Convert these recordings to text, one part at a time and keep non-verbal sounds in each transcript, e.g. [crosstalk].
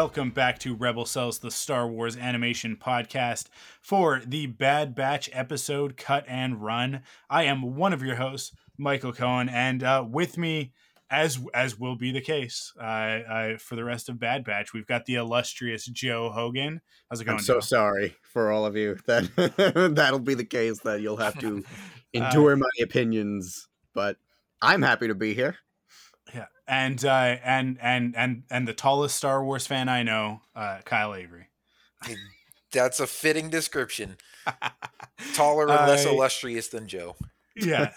Welcome back to Rebel Cells, the Star Wars animation podcast for the Bad Batch episode Cut and Run. I am one of your hosts, Michael Cohen, and uh, with me, as as will be the case uh, uh, for the rest of Bad Batch, we've got the illustrious Joe Hogan. How's it going? I'm so Joe? sorry for all of you that [laughs] that'll be the case that you'll have to [laughs] endure my opinions, but I'm happy to be here. And uh, and and and and the tallest Star Wars fan I know, uh, Kyle Avery. That's a fitting description. [laughs] Taller and less I- illustrious than Joe. yeah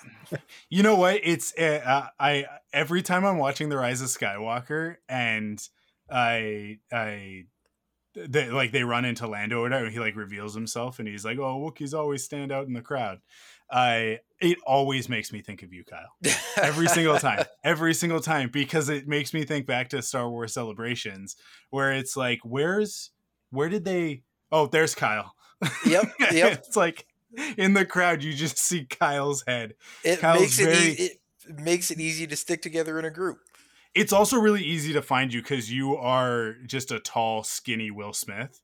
you know what it's uh, i every time i'm watching the rise of skywalker and i i they like they run into lando or whatever he like reveals himself and he's like oh wookiees always stand out in the crowd i it always makes me think of you kyle [laughs] every single time every single time because it makes me think back to star wars celebrations where it's like where's where did they oh there's kyle Yep, [laughs] yep. it's like in the crowd you just see kyle's head It Kyle's makes it, very- ea- it makes it easy to stick together in a group. it's also really easy to find you because you are just a tall skinny will smith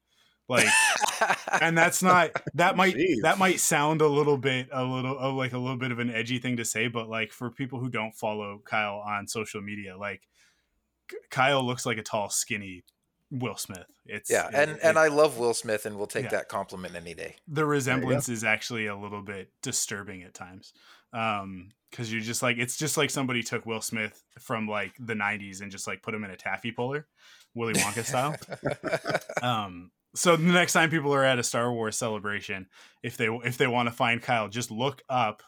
like [laughs] and that's not that might Jeez. that might sound a little bit a little uh, like a little bit of an edgy thing to say but like for people who don't follow kyle on social media like kyle looks like a tall skinny will smith it's yeah, it- and it- and I love Will Smith, and we'll take Yeah. that compliment any day. the resemblance is actually a little bit disturbing at times um because you're just like it's just like somebody took will smith from like the 90s and just like put him in a taffy puller willy wonka style [laughs] um so the next time people are at a star wars celebration if they if they want to find kyle just look up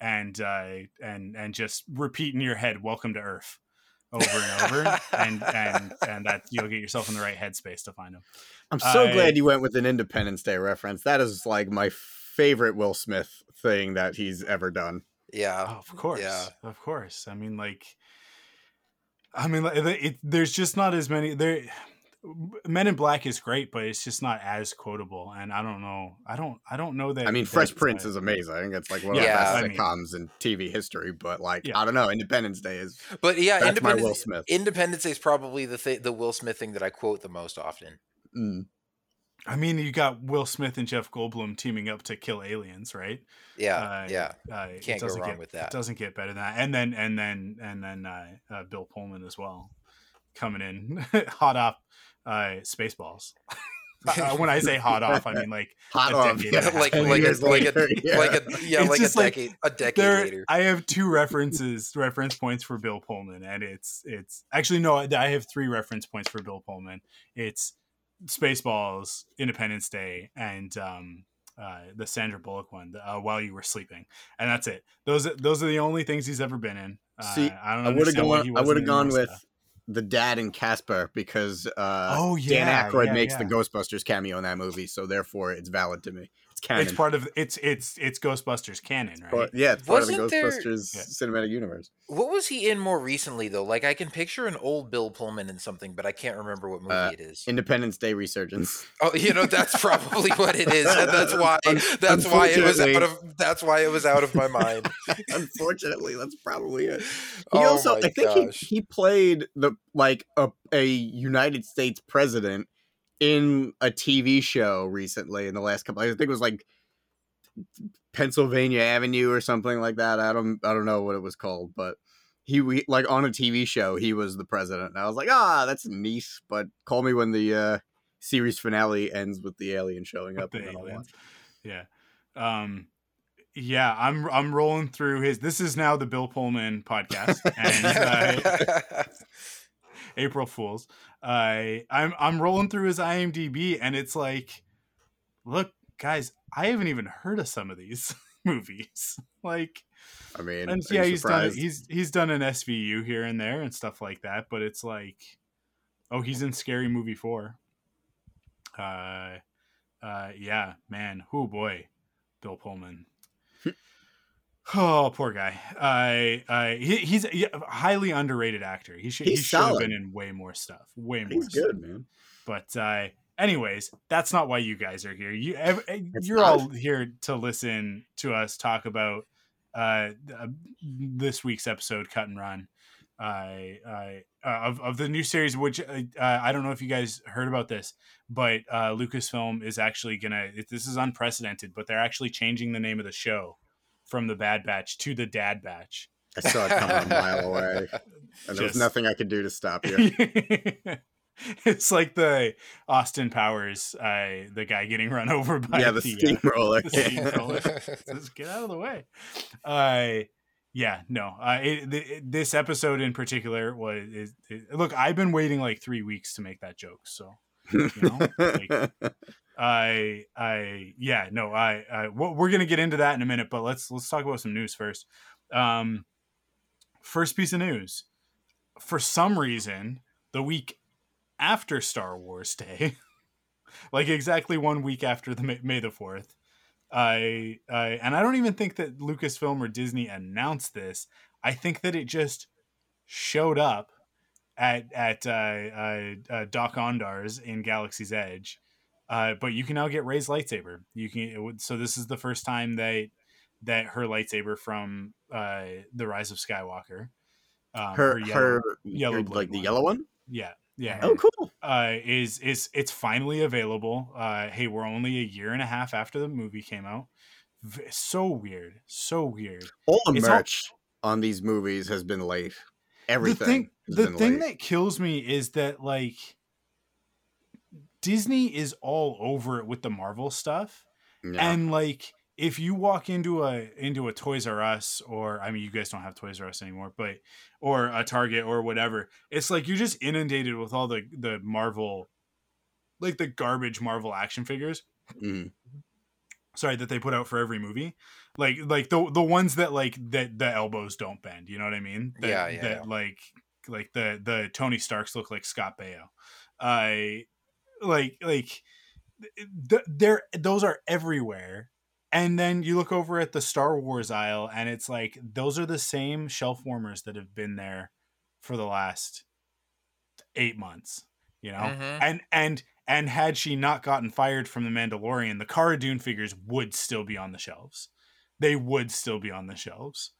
and uh and and just repeat in your head welcome to earth over and over and and [laughs] and that you'll get yourself in the right headspace to find him I'm so I- glad you went with an Independence Day reference. That is like my favorite Will Smith thing that he's ever done. yeah, Oh, of course, yeah. of course. I mean, like, I mean, like, it, it, there's just not as many. There, Men in Black is great, but it's just not as quotable. And I don't know. I don't. I don't know that. I mean, Fresh Prince is amazing. It's like one Yeah, of the I best mean- sitcoms in TV history. But like, Yeah. I don't know, Independence Day is but yeah, that's my Will Independence, Smith. Independence Day is probably the th- the Will Smith thing that I quote the most often. Mm. I mean, you got Will Smith and Jeff Goldblum teaming up to kill aliens, right? Yeah, Uh, yeah. Uh, it Can't go doesn't wrong get- with that. It doesn't get better than that. And then and then and then uh, uh, Bill Pullman as well, coming in [laughs] hot off uh, Spaceballs. [laughs] uh, when I say hot off, I mean like [laughs] Hot A off, yeah. and like Ten like a, years like a yeah. [laughs] like a yeah It's like a just like decade a decade there. later. I have two references, reference points for Bill Pullman, and it's it's actually no, I have three reference points for Bill Pullman. It's Spaceballs, Independence Day, and um, uh, the Sandra Bullock one, uh, While You Were Sleeping, and that's it. Those those are the only things he's ever been in. Uh, See, I don't I would have he gone. I would have gone with stuff. The dad in Casper because uh, Oh, Dan yeah, Aykroyd yeah, makes the. Ghostbusters cameo in that movie, so therefore it's valid to me. It's canon. It's part of it's it's it's Ghostbusters canon, right? But yeah, it's part of the Wasn't there- Ghostbusters Yeah. cinematic universe. What was he in more recently though? Like I can picture an old Bill Pullman in something, but I can't remember what movie Uh, it is. Independence Day resurgence. Oh, you know that's probably what it is, and that's why that's why it was out of that's why it was out of my mind. [laughs] Unfortunately, that's probably it. He Oh also, my I think gosh. he, he played the like a, a United States president in a TV show recently in the last couple. I think it was like Pennsylvania Avenue or something like that. I don't I don't know what it was called, but he we, like on a TV show he was the president. And I was like, ah, that's neat. But call me when the uh, series finale ends with the alien showing up. and then I'll watch. Yeah. Um yeah, I'm I'm rolling through his this is now the Bill Pullman podcast and uh, [laughs] April Fools. Uh, I'm I'm rolling through his IMDb and it's like look guys, I haven't even heard of some of these. [laughs] movies. [laughs] Like, I mean, and yeah, he's done He's he's done an SVU here and there and stuff like that. But it's like, oh, he's in Scary Movie four. Uh, uh, yeah, man. Oh boy, Bill Pullman. [laughs] Oh, poor guy. I, I, he, he's a highly underrated actor. He should, he should have been in way more stuff. Way more. He's stuff. good, man. But uh, anyways, that's not why you guys are here. You, it's you're not? all here to listen to us talk about uh, uh, this week's episode, Cut and Run, I I uh, of of the new series. Which uh, uh, I don't know if you guys heard about this, but uh, Lucasfilm is actually gonna. It, this is unprecedented, but they're actually changing the name of the show from the Bad Batch to the Dad Batch. I saw it coming a mile [laughs] away, and there was nothing I could do to stop you. [laughs] it's like the Austin Powers, uh, the guy getting run over by yeah, the uh, steamroller. the steamroller. Says, get out of the way. Uh, yeah, no. Uh, it, th- this episode in particular was is, is- look. I've been waiting like three weeks to make that joke, so know, like- [laughs] I I yeah no I, I we're gonna get into that in a minute, but let's let's talk about some news first. Um, first piece of news. For some reason, the week after Star Wars Day, [laughs] like exactly one week after the May, May the Fourth, I I and I don't even think that Lucasfilm or Disney announced this. I think that it just showed up at at uh, uh, uh, Dok-Ondar's in Galaxy's Edge. Uh, but you can now get Rey's lightsaber. You can it would- so this is the first time that that her lightsaber from uh, the Rise of Skywalker. Um, her, yellow- her, yellow her- blade like the one. yellow one. yeah, yeah. Oh, cool. Uh, is is it's finally available. Uh, hey, we're only a year and a half after the movie came out. V- so weird, so weird. All the It's all- merch on these movies has been late. Everything. The thing, the thing that kills me is that like Disney is all over it with the Marvel stuff, Yeah. and like if you walk into a into a Toys R Us or I mean you guys don't have Toys R Us anymore, but or a Target or whatever, it's like you're just inundated with all the the Marvel, like the garbage Marvel action figures. Mhm. Sorry that they put out for every movie, like like the the ones that like that the elbows don't bend. You know what I mean? That, Yeah, yeah, That yeah. like like the the Tony Starks look like Scott Baio. I like like th- they're those are everywhere and then you look over at the star wars aisle and it's like those are the same shelf warmers that have been there for the last eight months you know Mhm. and and and had she not gotten fired from the mandalorian the cara dune figures would still be on the shelves they would still be on the shelves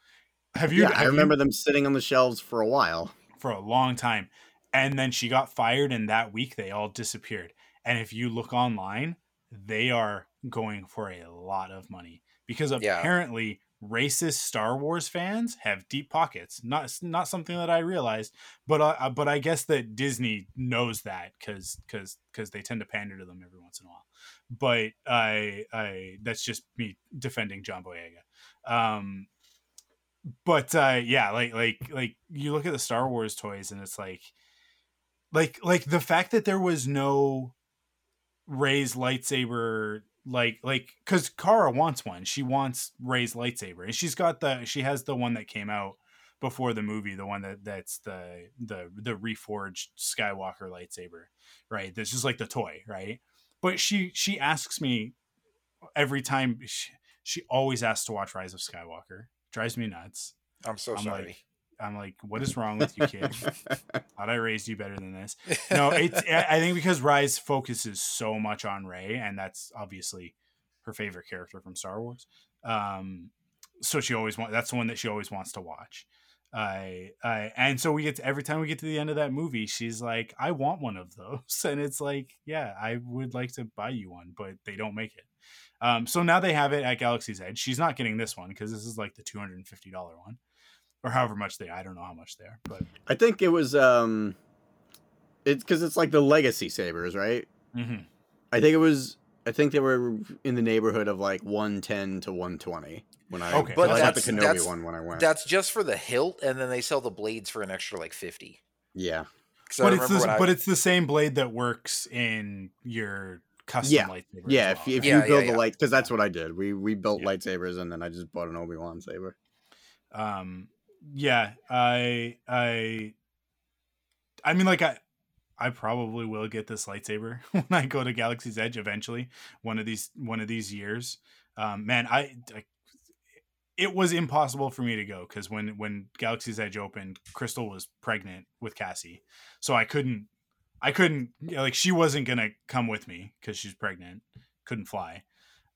have you yeah, I have you- remember them sitting on the shelves for a while. for a long time. And then she got fired, and that week they all disappeared. And if you look online, they are going for a lot of money because Yeah. apparently racist Star Wars fans have deep pockets. Not not something that I realized, but I, but I guess that Disney knows that because because because they tend to pander to them every once in a while. But I I that's just me defending John Boyega. Um, but uh yeah like like like you look at the star wars toys and it's like like like the fact that there was no rey's lightsaber like like because kara wants one. She wants rey's lightsaber. And she's got the she has the one that came out before the movie the one that that's the the the reforged skywalker lightsaber right? This is like the toy right? But she she asks me every time she, she always asks to watch rise of skywalker. Drives me nuts. I'm so I'm sorry. like, I'm like, what is wrong with you, kid? [laughs] Thought I raised you better than this. No, it's. I think because Rise focuses so much on Rey, and that's obviously her favorite character from Star Wars. Um, so she always want. That's the one that she always wants to watch. I, I, and so we get to, every time we get to the end of that movie, she's like, "I want one of those," [laughs] and it's like, "Yeah, I would like to buy you one, but they don't make it." Um, so now they have it at Galaxy's Edge. She's not getting this one because this is like the two hundred and fifty dollar one, or however much they. I don't know how much they are, but I think it was um, it's because it's like the legacy sabers, right? mhm. I think it was. I think they were in the neighborhood of like one ten to one twenty when I. Okay. But But I got the that's- Kenobi that's- one when I went. That's just for the hilt, and then they sell the blades for an extra like fifty. yeah. But it's remember the, I- but it's the same blade that works in your custom Yeah. lightsaber. Yeah, well, if, if right? Yeah, you yeah, build yeah. the light, because that's what I did. We we built Yeah. lightsabers, and then I just bought an Obi Wan saber. um yeah i i i mean like i i probably will get this lightsaber [laughs] when i go to galaxy's edge eventually one of these one of these years. Um man i, I it was impossible for me to go because when when galaxy's edge opened crystal was pregnant with cassie. So i couldn't i couldn't like she wasn't gonna come with me because she's pregnant couldn't fly.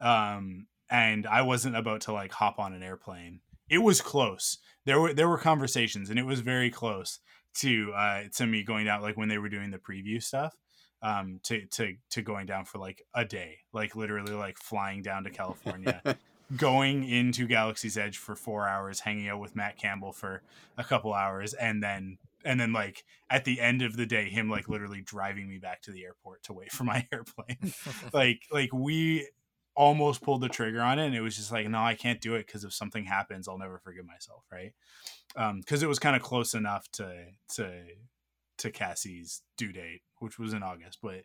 Um and i wasn't about to like hop on an airplane it was close. There were there were conversations and it was very close to uh to me going down like when they were doing the preview stuff um to to to going down for like a day like literally like flying down to california [laughs] going into galaxy's edge for four hours hanging out with matt campbell for a couple hours and then and then like at the end of the day him like literally driving me back to the airport to wait for my [laughs] airplane. [laughs] Like like we almost pulled the trigger on it and it was just like no i can't do it because if something happens i'll never forgive myself right um because it was kind of close enough to to to cassie's due date which was in august but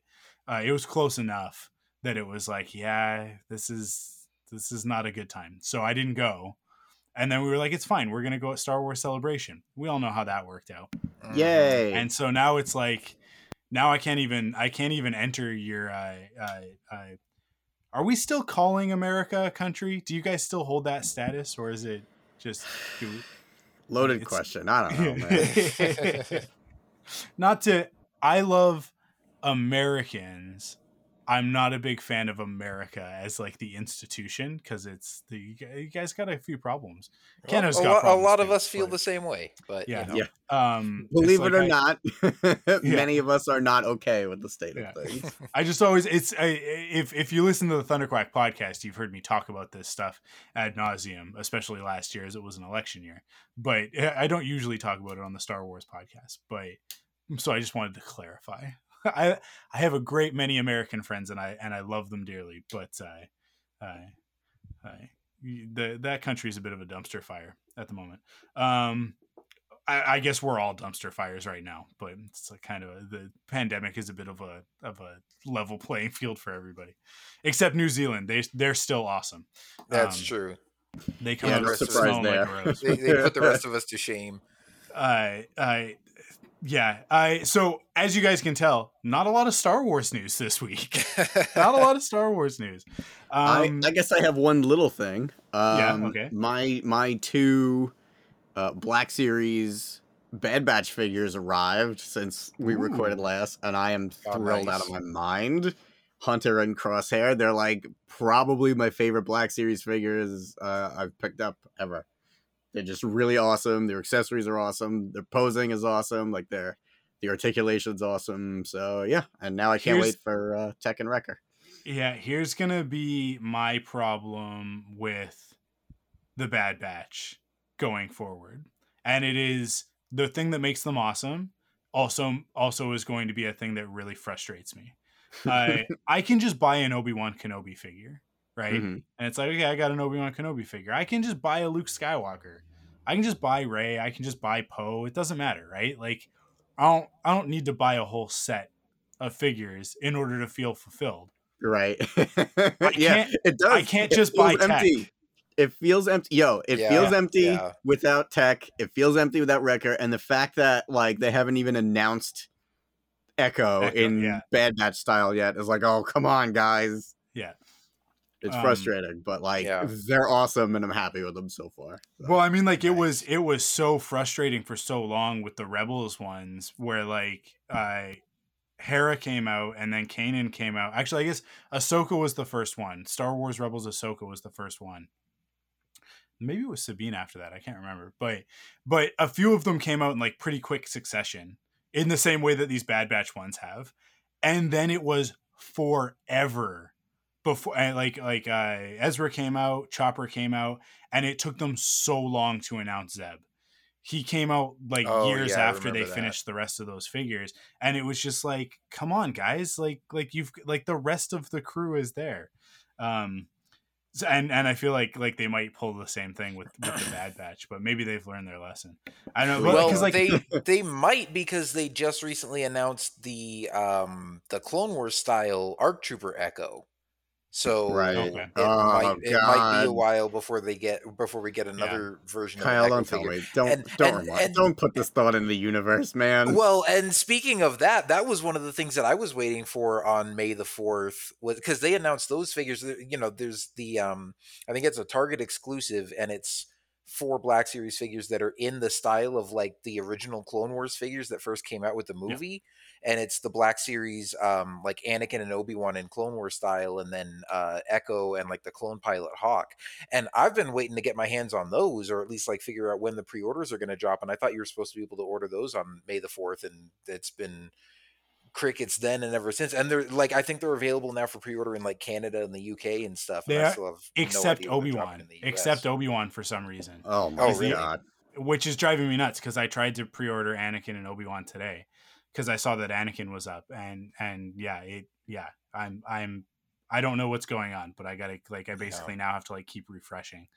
uh, it was close enough that it was like yeah this is this is not a good time so i didn't go and then we were like it's fine we're gonna go at star wars celebration we all know how that worked out. Yay! and so now it's like now i can't even i can't even enter your uh, uh, uh, are we still calling america a country do you guys still hold that status or is it just do Loaded it's- question. I don't know, [laughs] man. not to i love americans i'm not a big fan of america as like the institution because it's the you guys got a few problems Well, Canada's a, got lot, a problems lot of us feel but- the same way, but yeah you know. Yeah. um [laughs] it's Believe like it or I- not, [laughs] many of us are not okay with the state Yeah. of things. [laughs] I just always it's I, if if you listen to the Thunderquack podcast, you've heard me talk about this stuff ad nauseum, especially last year as it was an election year. But I I don't usually talk about it on the Star Wars podcast. But so I just wanted to clarify. I I have a great many American friends and I and I love them dearly, but I I, I the that country is a bit of a dumpster fire at the moment. Um, I, I guess we're all dumpster fires right now, but it's a kind of a, the pandemic is a bit of a of a level playing field for everybody, except New Zealand. They they're still awesome. That's Um, true. They come Yeah, out no smelling surprise like there. a rose. They, they put the [laughs] rest of us to shame. I I yeah I so as you guys can tell, not a lot of Star Wars news this week. [laughs] not a lot of Star Wars news. Um, I, I guess I have one little thing. Um, Yeah, okay. My my two uh, Black Series Bad Batch figures arrived since we recorded last, and I am Oh, thrilled out of my mind. Hunter and Crosshair, they're like probably my favorite Black Series figures uh, I've picked up ever. They're just really awesome. Their accessories are awesome. Their posing is awesome. Like their the articulation's awesome. So yeah, and now I can't Here's- wait for uh, Tech and Wrecker. Yeah, here's gonna be my problem with the Bad Batch going forward, and it is the thing that makes them awesome. Also, also is going to be a thing that really frustrates me. [laughs] I I can just buy an Obi Wan Kenobi figure, right? Mhm. And it's like, okay, I got an Obi Wan Kenobi figure. I can just buy a Luke Skywalker. I can just buy Rey. I can just buy Poe. It doesn't matter, right? Like, I don't I don't need to buy a whole set of figures in order to feel fulfilled. Right. [laughs] yeah, it does. I can't It just feels buy tech. empty. It feels empty. Yo, it Yeah, feels empty yeah. without tech. It feels empty without Wrecker, and the fact that like they haven't even announced Echo, Echo, in yeah. Bad Batch style yet is like, oh come on, guys. Yeah. It's Um, frustrating, but like Yeah. [laughs] they're awesome, and I'm happy with them so far. So, Well, I mean, like it was it was so frustrating for so long with the Rebels ones, where like uh Hera came out and then Kanan came out. Actually, I guess Ahsoka was the first one. Star Wars Rebels Ahsoka was the first one. Maybe it was Sabine after that. I can't remember. But but a few of them came out in like pretty quick succession, in the same way that these Bad Batch ones have. And then it was forever before like like uh Ezra came out, Chopper came out, and it took them so long to announce Zeb. He came out like Oh, years yeah, after they that. finished the rest of those figures, and it was just like, come on, guys, like like you've like the rest of the crew is there. Um, So, and and I feel like like they might pull the same thing with, with the Bad [coughs] Batch, but maybe they've learned their lesson. I don't know. well, because like they [laughs] they might because they just recently announced the um the Clone Wars style ARC Trooper Echo. So Right. Okay. it, Oh, might, it might be a while before they get before we get another version of Kyle, an don't tell figure. me. Don't And- don't and- and- don't put this thought in the universe, man. Well, and speaking of that, that was one of the things that I was waiting for on May the fourth, was because they announced those figures. You know, there's the um, I think it's a Target exclusive, and it's four Black Series figures that are in the style of like the original Clone Wars figures that first came out with the movie, and it's the Black Series, um, like Anakin and Obi Wan in Clone Wars style, and then uh, Echo and like the Clone Pilot Hawk. And I've been waiting to get my hands on those, or at least like figure out when the pre-orders are going to drop. And I thought you were supposed to be able to order those on May the fourth, and it's been crickets then and ever since. And they're like, I think they're available now for pre-order in like Canada and the UK and stuff. They and I are, still have no except idea Obi they're dropping Wan, in the US. except Obi Wan for some reason, oh my Oh, really? god. which is driving me nuts because I tried to pre-order Anakin and Obi Wan today because I saw that Anakin was up, and and yeah, it yeah, I'm I'm I don't know what's going on, but I gotta like I basically now have to like keep refreshing.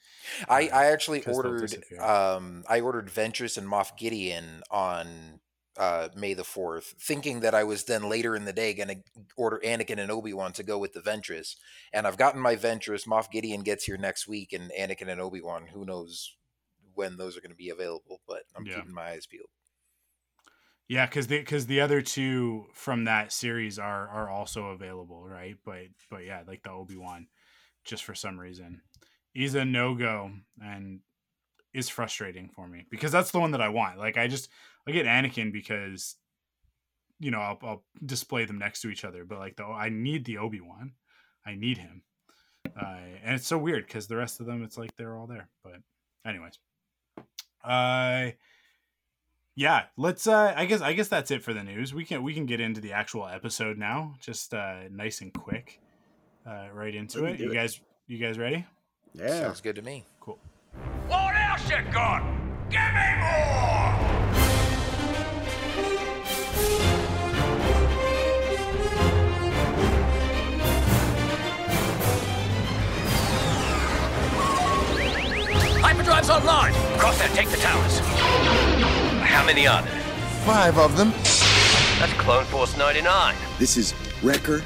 I, uh, I actually 'cause they'll ordered um I ordered Ventress and Moff Gideon on uh May the 4th, thinking that I was then later in the day gonna order Anakin and Obi-Wan to go with the Ventress. And I've gotten my Ventress, Moff Gideon gets here next week, and Anakin and Obi-Wan, who knows when those are gonna be available, but I'm Yeah. keeping my eyes peeled. Yeah, because the because the other two from that series are are also available, right? But but yeah, like the Obi Wan, just for some reason, is a no go and is frustrating for me because that's the one that I want. Like I just I get Anakin because you know I'll, I'll display them next to each other, but like the I need the Obi Wan, I need him, uh, and it's so weird because the rest of them it's like they're all there. But anyways, uh yeah let's uh i guess i guess that's it for the news we can we can get into the actual episode now just uh nice and quick uh right into it you it. guys you guys ready Yeah. Sounds good to me. cool What else you got? Give me more! Hyperdrive's online! Crosshair, take the towers. How many are there? Five of them. That's Clone Force 99. This is Wrecker,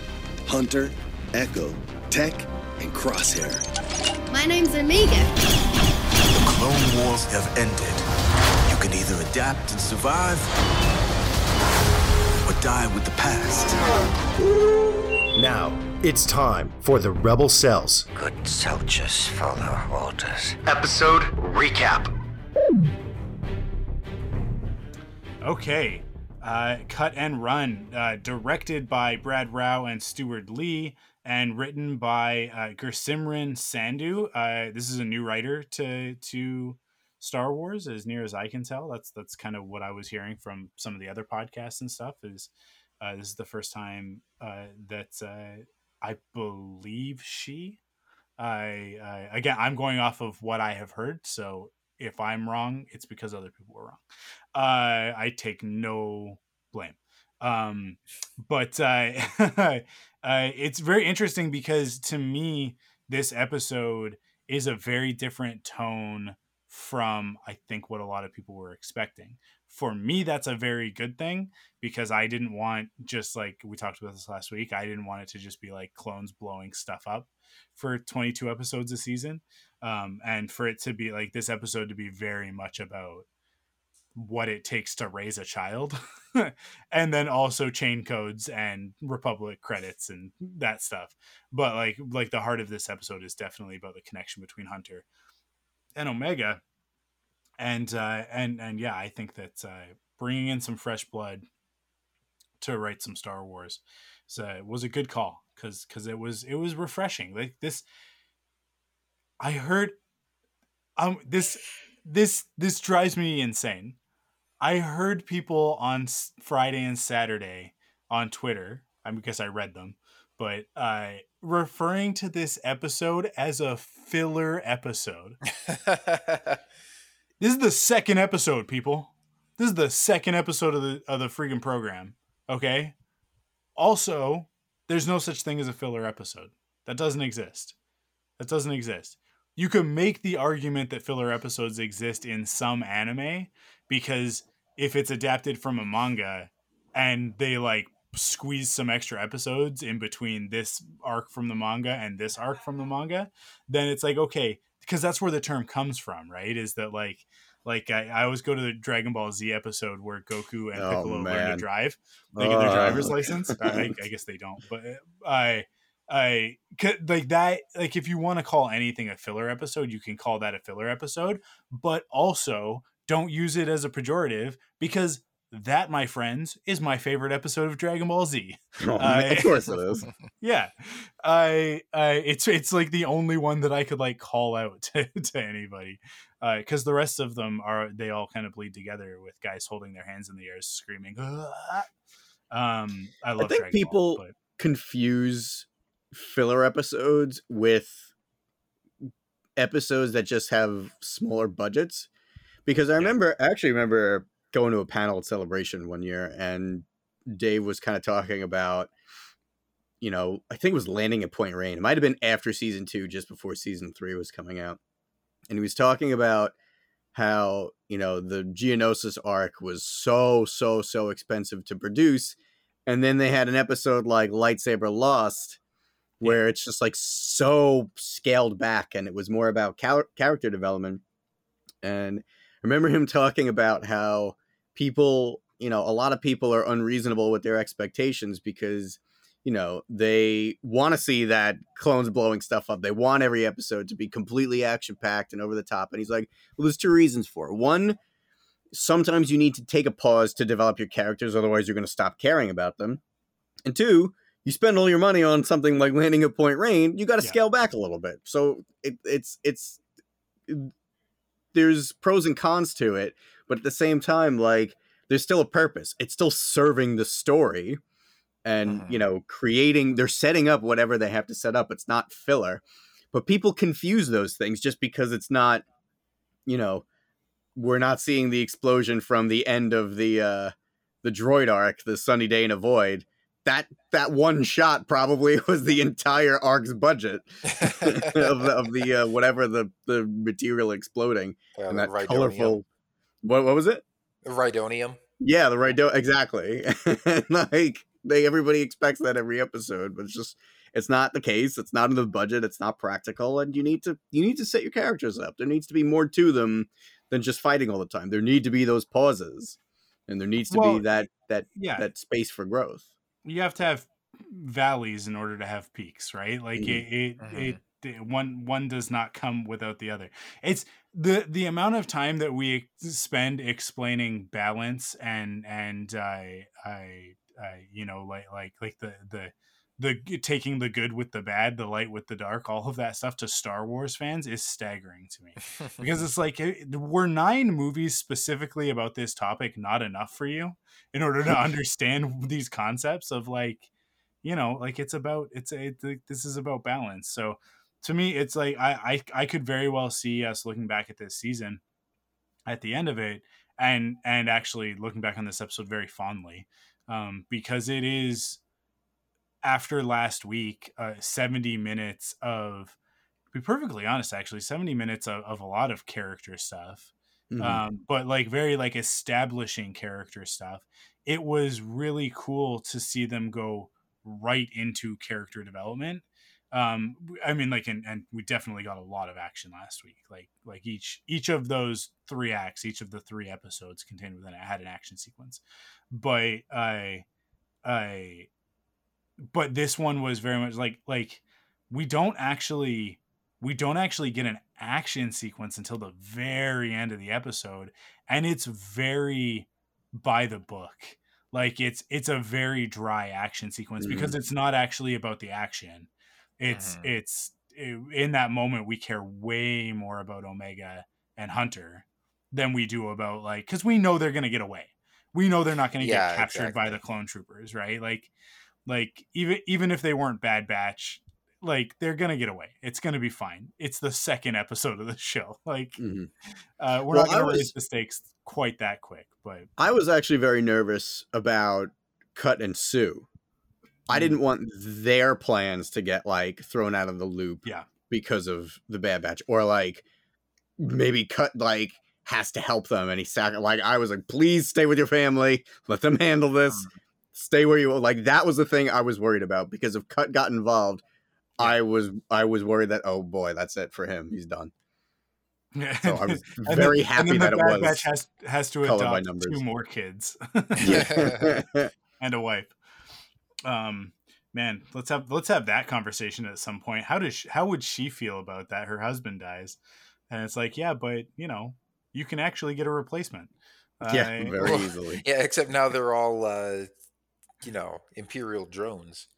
Hunter, Echo, Tech, and Crosshair. My name's Omega. The Clone Wars have ended. You can either adapt and survive, or die with the past. Now, it's time for the Rebel Cells. Good soldiers follow orders. Episode recap. okay uh cut and run uh directed by brad Rau and Steward Lee and written by uh Gursimran Sandhu uh this is a new writer to to star wars as near as i can tell that's that's kind of what i was hearing from some of the other podcasts and stuff is uh this is the first time uh that uh i believe she I, I again i'm going off of what i have heard so if i'm wrong it's because other people were wrong uh, I take no blame. Um, but uh, [laughs] uh, it's very interesting because to me, this episode is a very different tone from I think what a lot of people were expecting. For me, that's a very good thing because I didn't want just like we talked about this last week. I didn't want it to just be like clones blowing stuff up for 22 episodes a season, um, and for it to be like this episode to be very much about what it takes to raise a child [laughs] and then also chain codes and republic credits and that stuff but like like the heart of this episode is definitely about the connection between hunter and omega and uh and and yeah i think that uh bringing in some fresh blood to write some star wars so was a good call because because it was it was refreshing like this i heard um this this this drives me insane I heard people on Friday and Saturday on Twitter, I because I read them, but uh, referring to this episode as a filler episode. [laughs] This is the second episode, people. This is the second episode of the of the freaking program. Okay. Also, there's no such thing as a filler episode. That doesn't exist. That doesn't exist. You can make the argument that filler episodes exist in some anime because if it's adapted from a manga and they like squeeze some extra episodes in between this arc from the manga and this arc from the manga, then it's like okay, because that's where the term comes from, right? Is that like like I, I always go to the Dragon Ball Z episode where Goku and Oh, Piccolo learn to drive. They get their driver's Uh. license. I, I guess they don't, but I I I like that. Like if you want to call anything a filler episode, you can call that a filler episode, but also don't use it as a pejorative because that, my friends, is my favorite episode of Dragon Ball Z. Oh, [laughs] I- of course it is. [laughs] Yeah, I, I, it's it's like the only one that I could like call out [laughs] to, to anybody, because the rest of them are they all kind of bleed together with guys holding their hands in the air, screaming. Um, I love. think Dragon people- Ball, but confuse filler episodes with episodes that just have smaller budgets because I remember I actually remember going to a panel at celebration one year and Dave was kind of talking about you know I think it was landing at Point Rain. It might have been after season 2 just before season 3 was coming out. And he was talking about how you know the Geonosis arc was so so so expensive to produce and then they had an episode like lightsaber lost where it's just like so scaled back and it was more about char- character development. And I remember him talking about how people you know a lot of people are unreasonable with their expectations because you know they want to see that clones blowing stuff up. They want every episode to be completely action packed and over the top. And he's like well there's two reasons for it. One sometimes you need to take a pause to develop your characters otherwise you're going to stop caring about them. And two you spend all your money on something like landing at point rain you got to Yeah. scale back a little bit. So it, it's it's there's pros and cons to it but at the same time like there's still a purpose it's still serving the story and you Mhm. know creating they're setting up whatever they have to set up it's not filler but people confuse those things just because it's not you know we're not seeing the explosion from the end of the uh the droid arc the sunny day in a void that that one shot probably [laughs] was the entire arc's budget [laughs] [laughs] of the, of the uh, whatever the the material exploding Yeah, and that Rhydonium. colorful what what was it The Rhydonium. yeah, the right do exactly. [laughs] like they everybody expects that every episode, but it's just it's not the case. It's not in the budget. It's not practical, and you need to you need to set your characters up. There needs to be more to them than just fighting all the time. There need to be those pauses, and there needs to Well, be that that yeah, that space for growth. you have to have valleys in order to have peaks, right? Like Mhm. it, it, Mhm. it, it- one one does not come without the other. It's the the amount of time that we spend explaining balance and and I I I you know like like like the the the taking the good with the bad, the light with the dark, all of that stuff to Star Wars fans is staggering to me. Because it's like were nine movies specifically about this topic not enough for you in order to [laughs] understand these concepts of like you know like it's about it's a like, this is about balance. So to me it's like I, I i could very well see us looking back at this season at the end of it and and actually looking back on this episode very fondly um because it is after last week uh 70 minutes of to be perfectly honest actually 70 minutes of, of a lot of character stuff Mhm. um, but like very like establishing character stuff. It was really cool to see them go right into character development. Um, I mean, like, and, and we definitely got a lot of action last week. Like, like each each of those three acts, each of the three episodes contained within it had an action sequence. But I, I, but this one was very much like like we don't actually we don't actually get an action sequence until the very end of the episode and it's very by the book like it's it's a very dry action sequence because it's not actually about the action it's Mhm. it's i- in that moment we care way more about omega and hunter than we do about like because we know they're gonna get away we know they're not gonna Yeah, get captured by the clone troopers right like like even even if they weren't bad batch like they're gonna get away it's gonna be fine it's the second episode of the show [laughs] like Mhm. uh we're Well, not gonna was- raise the stakes quite that quick but I was actually very nervous about Cut and Suu. I Mm. didn't want their plans to get like thrown out of the loop. Yeah. because of the Bad Batch, or like maybe cut like has to help them and he sac like I was like, please stay with your family, let them handle this, stay where you are. like that was the thing I was worried about because if Cut got involved, I was I was worried that oh boy, that's it for him, he's done. So I [laughs] was And then- very happy that it Bad was. Batch has has to adopt two more kids yeah. [laughs] and a wife. Um, man, let's have let's have that conversation at some point. How does she, how would she feel about that? Her husband dies, and it's like, yeah, but you know, you can actually get a replacement. [laughs] yeah, Uh, very Well, easily. Yeah, except now they're all, uh, you know, Imperial drones.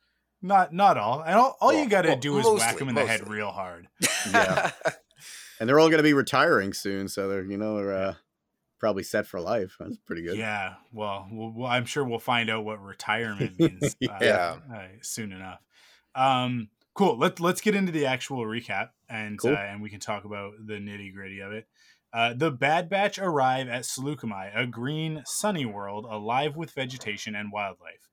not not all. And all, all you got to well, do is whack them him in the head real hard. Yeah. [laughs] And they're all going to be retiring soon, so they're you know they're uh, probably set for life. That's pretty good. Yeah, well, well, well, I'm sure we'll find out what retirement means [laughs] uh, Yeah. uh, soon enough. Um, cool. Let Let's get into the actual recap, and Cool. uh, and we can talk about the nitty gritty of it. Uh, the Bad Batch arrive at Saleucami, a green, sunny world alive with vegetation and wildlife.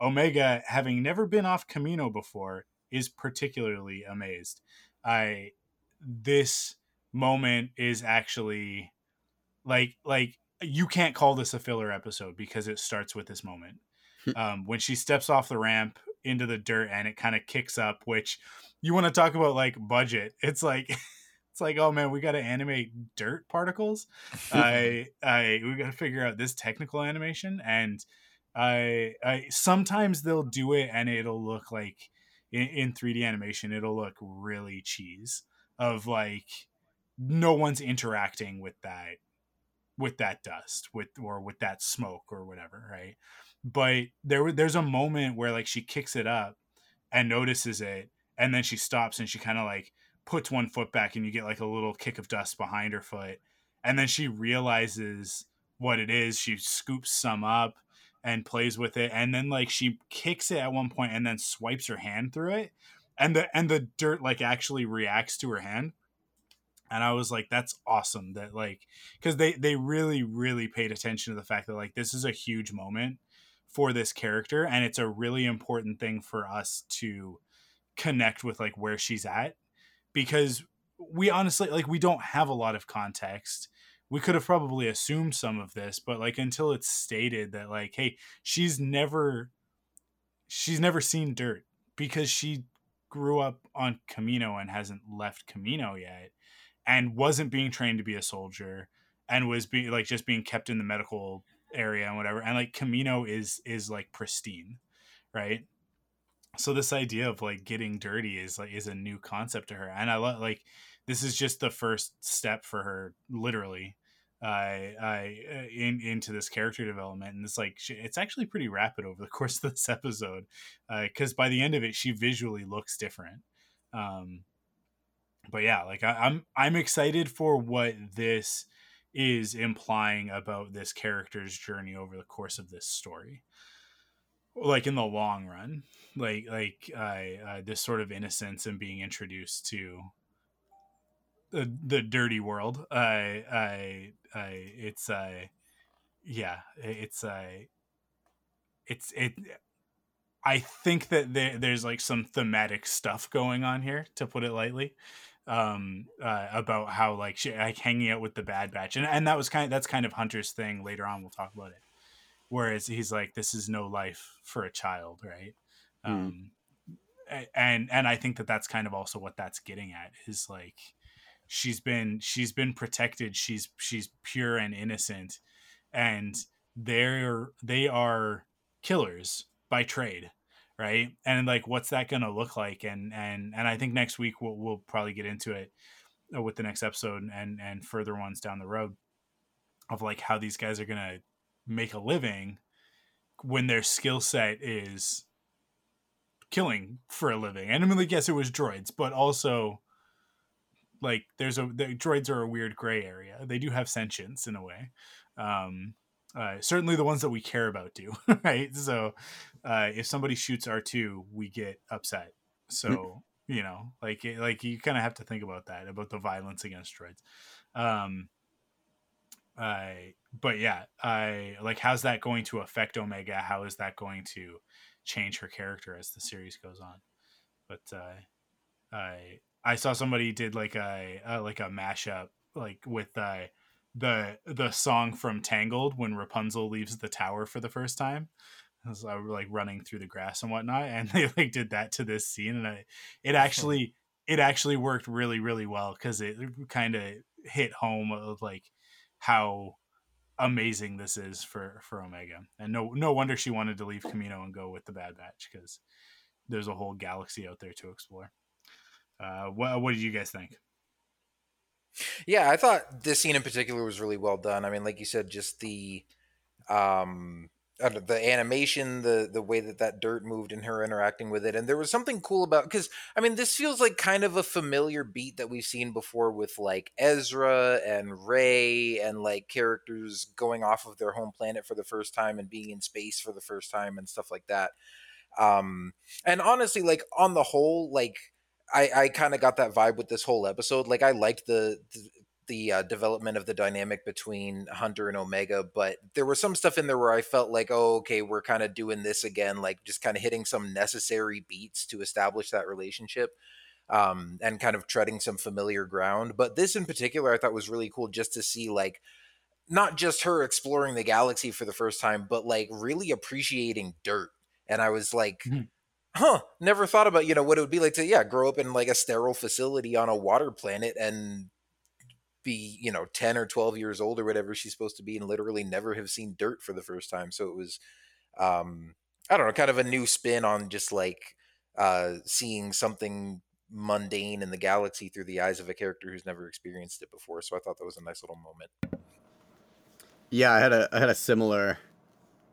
Omega, having never been off Camino before, is particularly amazed. I this moment is actually like like you can't call this a filler episode because it starts with this moment. Um, when she steps off the ramp into the dirt and it kind of kicks up which you want to talk about like budget. [laughs] It's like it's like oh man we got to animate dirt particles. I [laughs] i we got to figure out this technical animation and i i sometimes they'll do it and it'll look like in, in 3d animation it'll look really cheese of like no one's interacting with that with that dust with or with that smoke or whatever right? But there there's a moment where like she kicks it up and notices it and then she stops and she kind of like puts one foot back and you get like a little kick of dust behind her foot and then she realizes what it is. She scoops some up and plays with it and then like she kicks it at one point and then swipes her hand through it and the and the dirt like actually reacts to her hand and i was like that's awesome that like because they they really really paid attention to the fact that like this is a huge moment for this character and it's a really important thing for us to connect with like where she's at because we honestly like we don't have a lot of context. We could have probably assumed some of this but like until it's stated that like hey she's never she's never seen dirt because she grew up on camino and hasn't left camino yet and wasn't being trained to be a soldier and was like just being kept in the medical area and whatever and like camino is is like pristine right so this idea of like getting dirty is like is a new concept to her and i love like this is just the first step for her literally I I uh, in into this character development, and it's like she, it's actually pretty rapid over the [laughs] course of this episode, because by the end of it, she visually looks different. Um, but yeah, like I, I'm I'm excited for what this is implying about this character's journey over the course of this story. Like in the long run like like uh, uh, this sort of innocence and being introduced to the the dirty world i i i it's uh yeah it's uh it's it i think that there, there's like some thematic stuff going on here to put it lightly um uh, about how like she like hanging out with the bad batch and and that was kind of that's kind of hunter's thing later on we'll talk about it whereas he's like this is no life for a child right Mm. um and and i think that that's kind of also what that's getting at is like she's been she's been protected she's she's pure and innocent and they're they are killers by trade right? And like what's that gonna look like? And and and i think next week we'll, we'll probably get into it uh, with the next episode and and further ones down the road of like how these guys are gonna make a living when their skill set is killing for a living. And i mean like yes it was droids but also like there's a the droids are a weird gray area. They do have sentience in a way um uh, certainly the ones that we care about do [laughs] right so uh if somebody shoots r2 we get upset so you know like like you kind of have to think about that about the violence against droids um I but yeah, I like how's that going to affect Omega? How is that going to change her character as the series goes on? But uh I I saw somebody did like a, a like a mashup like with uh, the the song from Tangled when Rapunzel leaves the tower for the first time. As I were like running through the grass and whatnot, [laughs] and they like did that to this scene, and I, it [laughs] actually it actually worked really really well because it kind of hit home of like how amazing this is for for Omega, and no no wonder she wanted to leave Camino and go with the Bad Batch because there's a whole galaxy out there to explore. Uh, what what did you guys think? Yeah, I thought this scene in particular was really well done. I mean, like you said, just the um the animation, the the way that that dirt moved and her interacting with it, and there was something cool about because I mean this feels like kind of a familiar beat that we've seen before with like Ezra and Rey and like characters going off of their home planet for the first time and being in space for the first time and stuff like that. Um, and honestly, like on the whole, like I I kind of got that vibe with this whole episode. Like I liked the, the the uh, development of the dynamic between Hunter and Omega, but there was some stuff in there where I felt like, oh, okay, we're kind of doing this again, like just kind of hitting some necessary beats to establish that relationship. Um, and kind of treading some familiar ground. But this in particular, I thought was really cool just to see like not just her exploring the galaxy for the first time, but like really appreciating dirt. And I was like, mm-hmm. Huh, never thought about, you know, what it would be like to, yeah, grow up in like a sterile facility on a water planet and be you know 10 or 12 years old or whatever she's supposed to be and literally never have seen dirt for the first time. So it was um i don't know kind of a new spin on just like uh seeing something mundane in the galaxy through the eyes of a character who's never experienced it before. So i thought that was a nice little moment. Yeah i had a i had a similar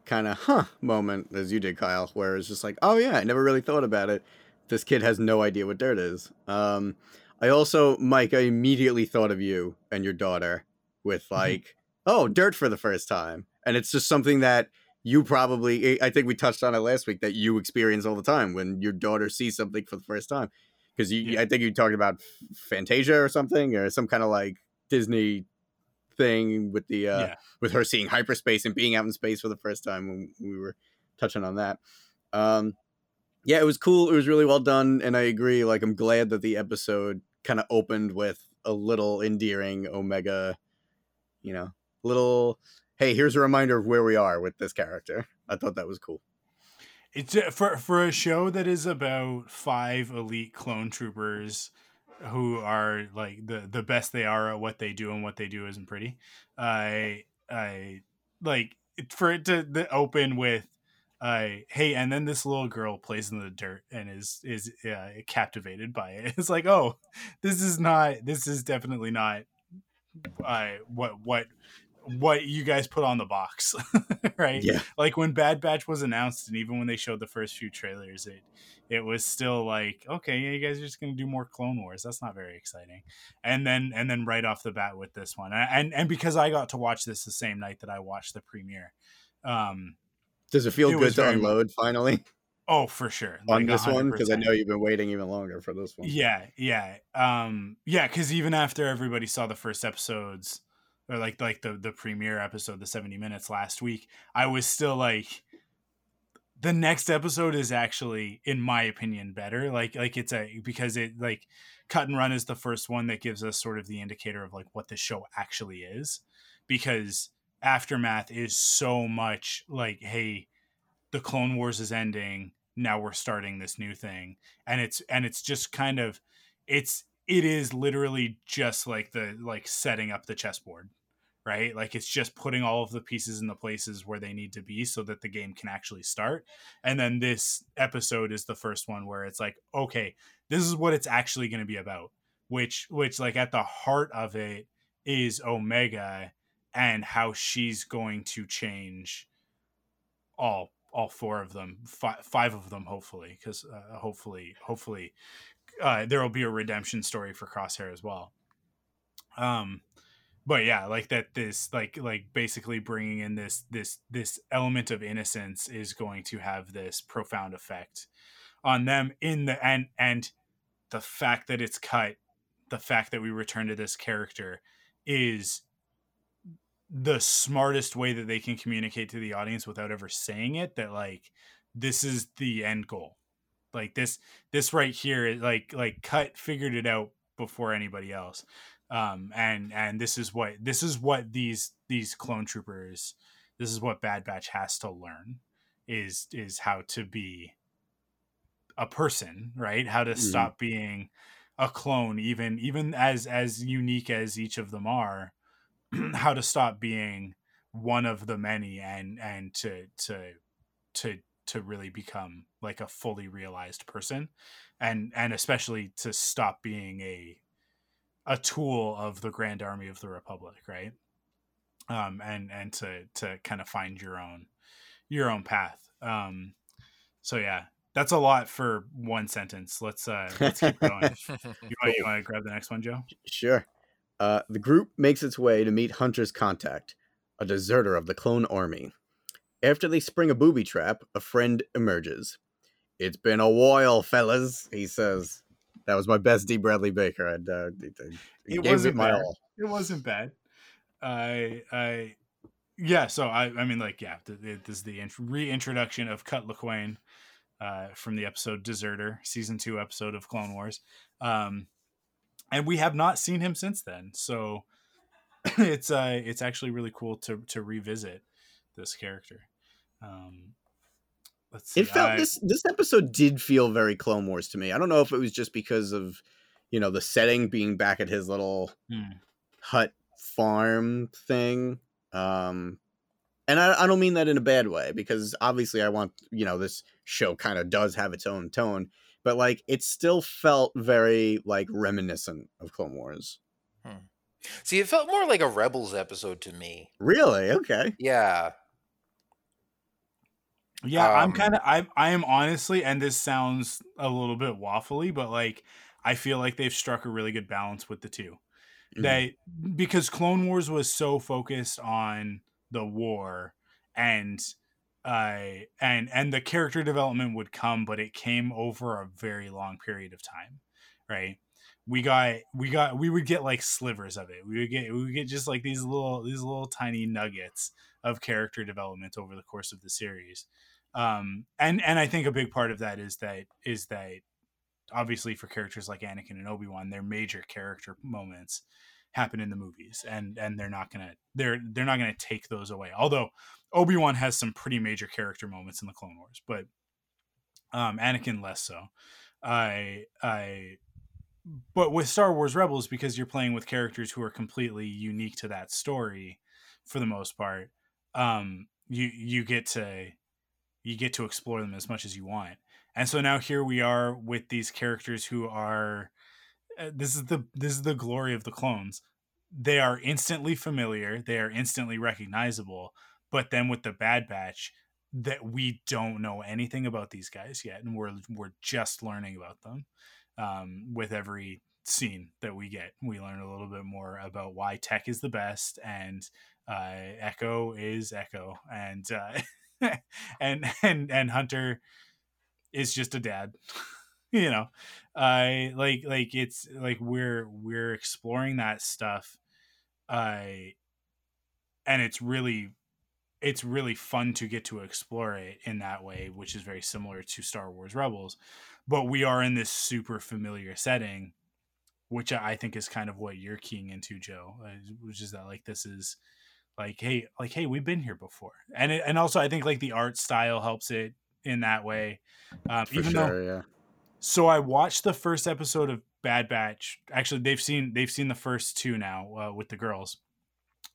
kind of huh moment as you did kyle where it's just like oh yeah i never really thought about it this kid has no idea what dirt is um I also, Mike, I immediately thought of you and your daughter with mm-hmm. like, oh, dirt for the first time. And it's just something that you probably, I think we touched on it last week, that you experience all the time when your daughter sees something for the first time. Because you, yeah. I think you talked about Fantasia or something, or some kind of like Disney thing with the uh yeah. with her seeing hyperspace and being out in space for the first time when we were touching on that. Um yeah, it was cool. It was really well done, and I agree. Like, I'm glad that the episode kind of opened with a little endearing Omega, you know, little. Hey, here's a reminder of where we are with this character. I thought that was cool. It's uh, for for a show that is about five elite clone troopers who are like the the best they are at what they do, and what they do isn't pretty. I I like for it to open with uh, hey, and then this little girl plays in the dirt and is is uh, captivated by it. [laughs] It's like, oh, this is not. This is definitely not. Uh, what what what you guys put on the box, [laughs] right? Yeah. Like when Bad Batch was announced, and even when they showed the first few trailers, it it was still like, okay, yeah, you guys are just gonna do more Clone Wars. That's not very exciting. And then and then right off the bat with this one, and and because I got to watch this the same night that I watched the premiere, um, does it feel it good to unload finally? Oh, for sure. On this 100%. one, because I know you've been waiting even longer for this one. Yeah, yeah, um, yeah. Because even after everybody saw the first episodes, or like like the the premiere episode, the seventy minutes last week, I was still like, the next episode is actually, in my opinion, better. Like like it's a because it like cut and run is the first one that gives us sort of the indicator of like what the show actually is, because aftermath is so much like hey the clone wars is ending now we're starting this new thing and it's and it's just kind of it's it is literally just like the like setting up the chessboard right? Like it's just putting all of the pieces in the places where they need to be so that the game can actually start. And then this episode is the first one where it's like okay this is what it's actually going to be about which which like at the heart of it is omega and how she's going to change all all four of them five, five of them hopefully because uh, hopefully hopefully uh, there will be a redemption story for crosshair as well. Um but yeah like that this like like basically bringing in this this this element of innocence is going to have this profound effect on them in the and and the fact that it's cut the fact that we return to this character is the smartest way that they can communicate to the audience without ever saying it that like this is the end goal like this this right here like like cut figured it out before anybody else um and and this is what this is what these these clone troopers this is what bad batch has to learn is is how to be a person right how to Mhm. stop being a clone even even as as unique as each of them are [clears throat] how to stop being one of the many and and to to to to really become like a fully realized person and and especially to stop being a a tool of the grand army of the republic right? Um and and to to kind of find your own your own path. Um so yeah that's a lot for one sentence. Let's uh let's keep going. [laughs] You want, you want to grab the next one joe? Sure. Uh, the group makes its way to meet Hunter's contact, a deserter of the clone army. After they spring a booby trap, a friend emerges. It's been a while, fellas, he says. That was my best D. Bradley Baker. I'd, uh, I It gave wasn't it my bad. all. it wasn't bad i i yeah so i i mean like yeah th- th- this is the int- reintroduction of cut Lawquane uh from the episode deserter season two episode of clone wars um and we have not seen him since then so [clears throat] it's uh it's actually really cool to to revisit this character um let's see It felt I- this this episode did feel very Clone Wars to me. I don't know if it was just because of you know the setting being back at his little Hmm. hut farm thing. Um and I, I don't mean that in a bad way because obviously I want you know this show kind of does have its own tone, but like it still felt very like reminiscent of Clone Wars. See, it felt more like a Rebels episode to me. Really? Okay. Yeah. Yeah, I'm Um, kind of I I am honestly, and this sounds a little bit waffly, but like I feel like they've struck a really good balance with the 2 Mhm. They because Clone Wars was so focused on the war and uh and and the character development would come, but it came over a very long period of time, right? We got we got we would get like slivers of it. We would get we would get just like these little these little tiny nuggets of character development over the course of the series um and and i think a big part of that is that is that obviously for characters like anakin and obi-wan their major character moments happen in the movies and and they're not gonna they're they're not gonna take those away. Although obi-wan has some pretty major character moments in the clone wars but um anakin less so. I i but with star wars rebels because you're playing with characters who are completely unique to that story for the most part um you you get to you get to explore them as much as you want. And so now here we are with these characters who are uh, this is the this is the glory of the clones. They are instantly familiar, they are instantly recognizable, but then with the Bad Batch that we don't know anything about these guys yet and we're we're just learning about them. Um, with every scene that we get, we learn a little bit more about why tech is the best and uh, Echo is Echo and uh, [laughs] [laughs] and and and Hunter is just a dad. [laughs] you know, I like like it's like we're we're exploring that stuff. I and it's really it's really fun to get to explore it in that way, which is very similar to Star Wars Rebels. But we are in this super familiar setting, which I think is kind of what you're keying into, Joe, uh, which is that like this is like hey like hey we've been here before. And it, and also i think like the art style helps it in that way um, For even though sure, yeah. so i watched the first episode of bad batch. Actually they've seen they've seen the first two now uh, with the girls.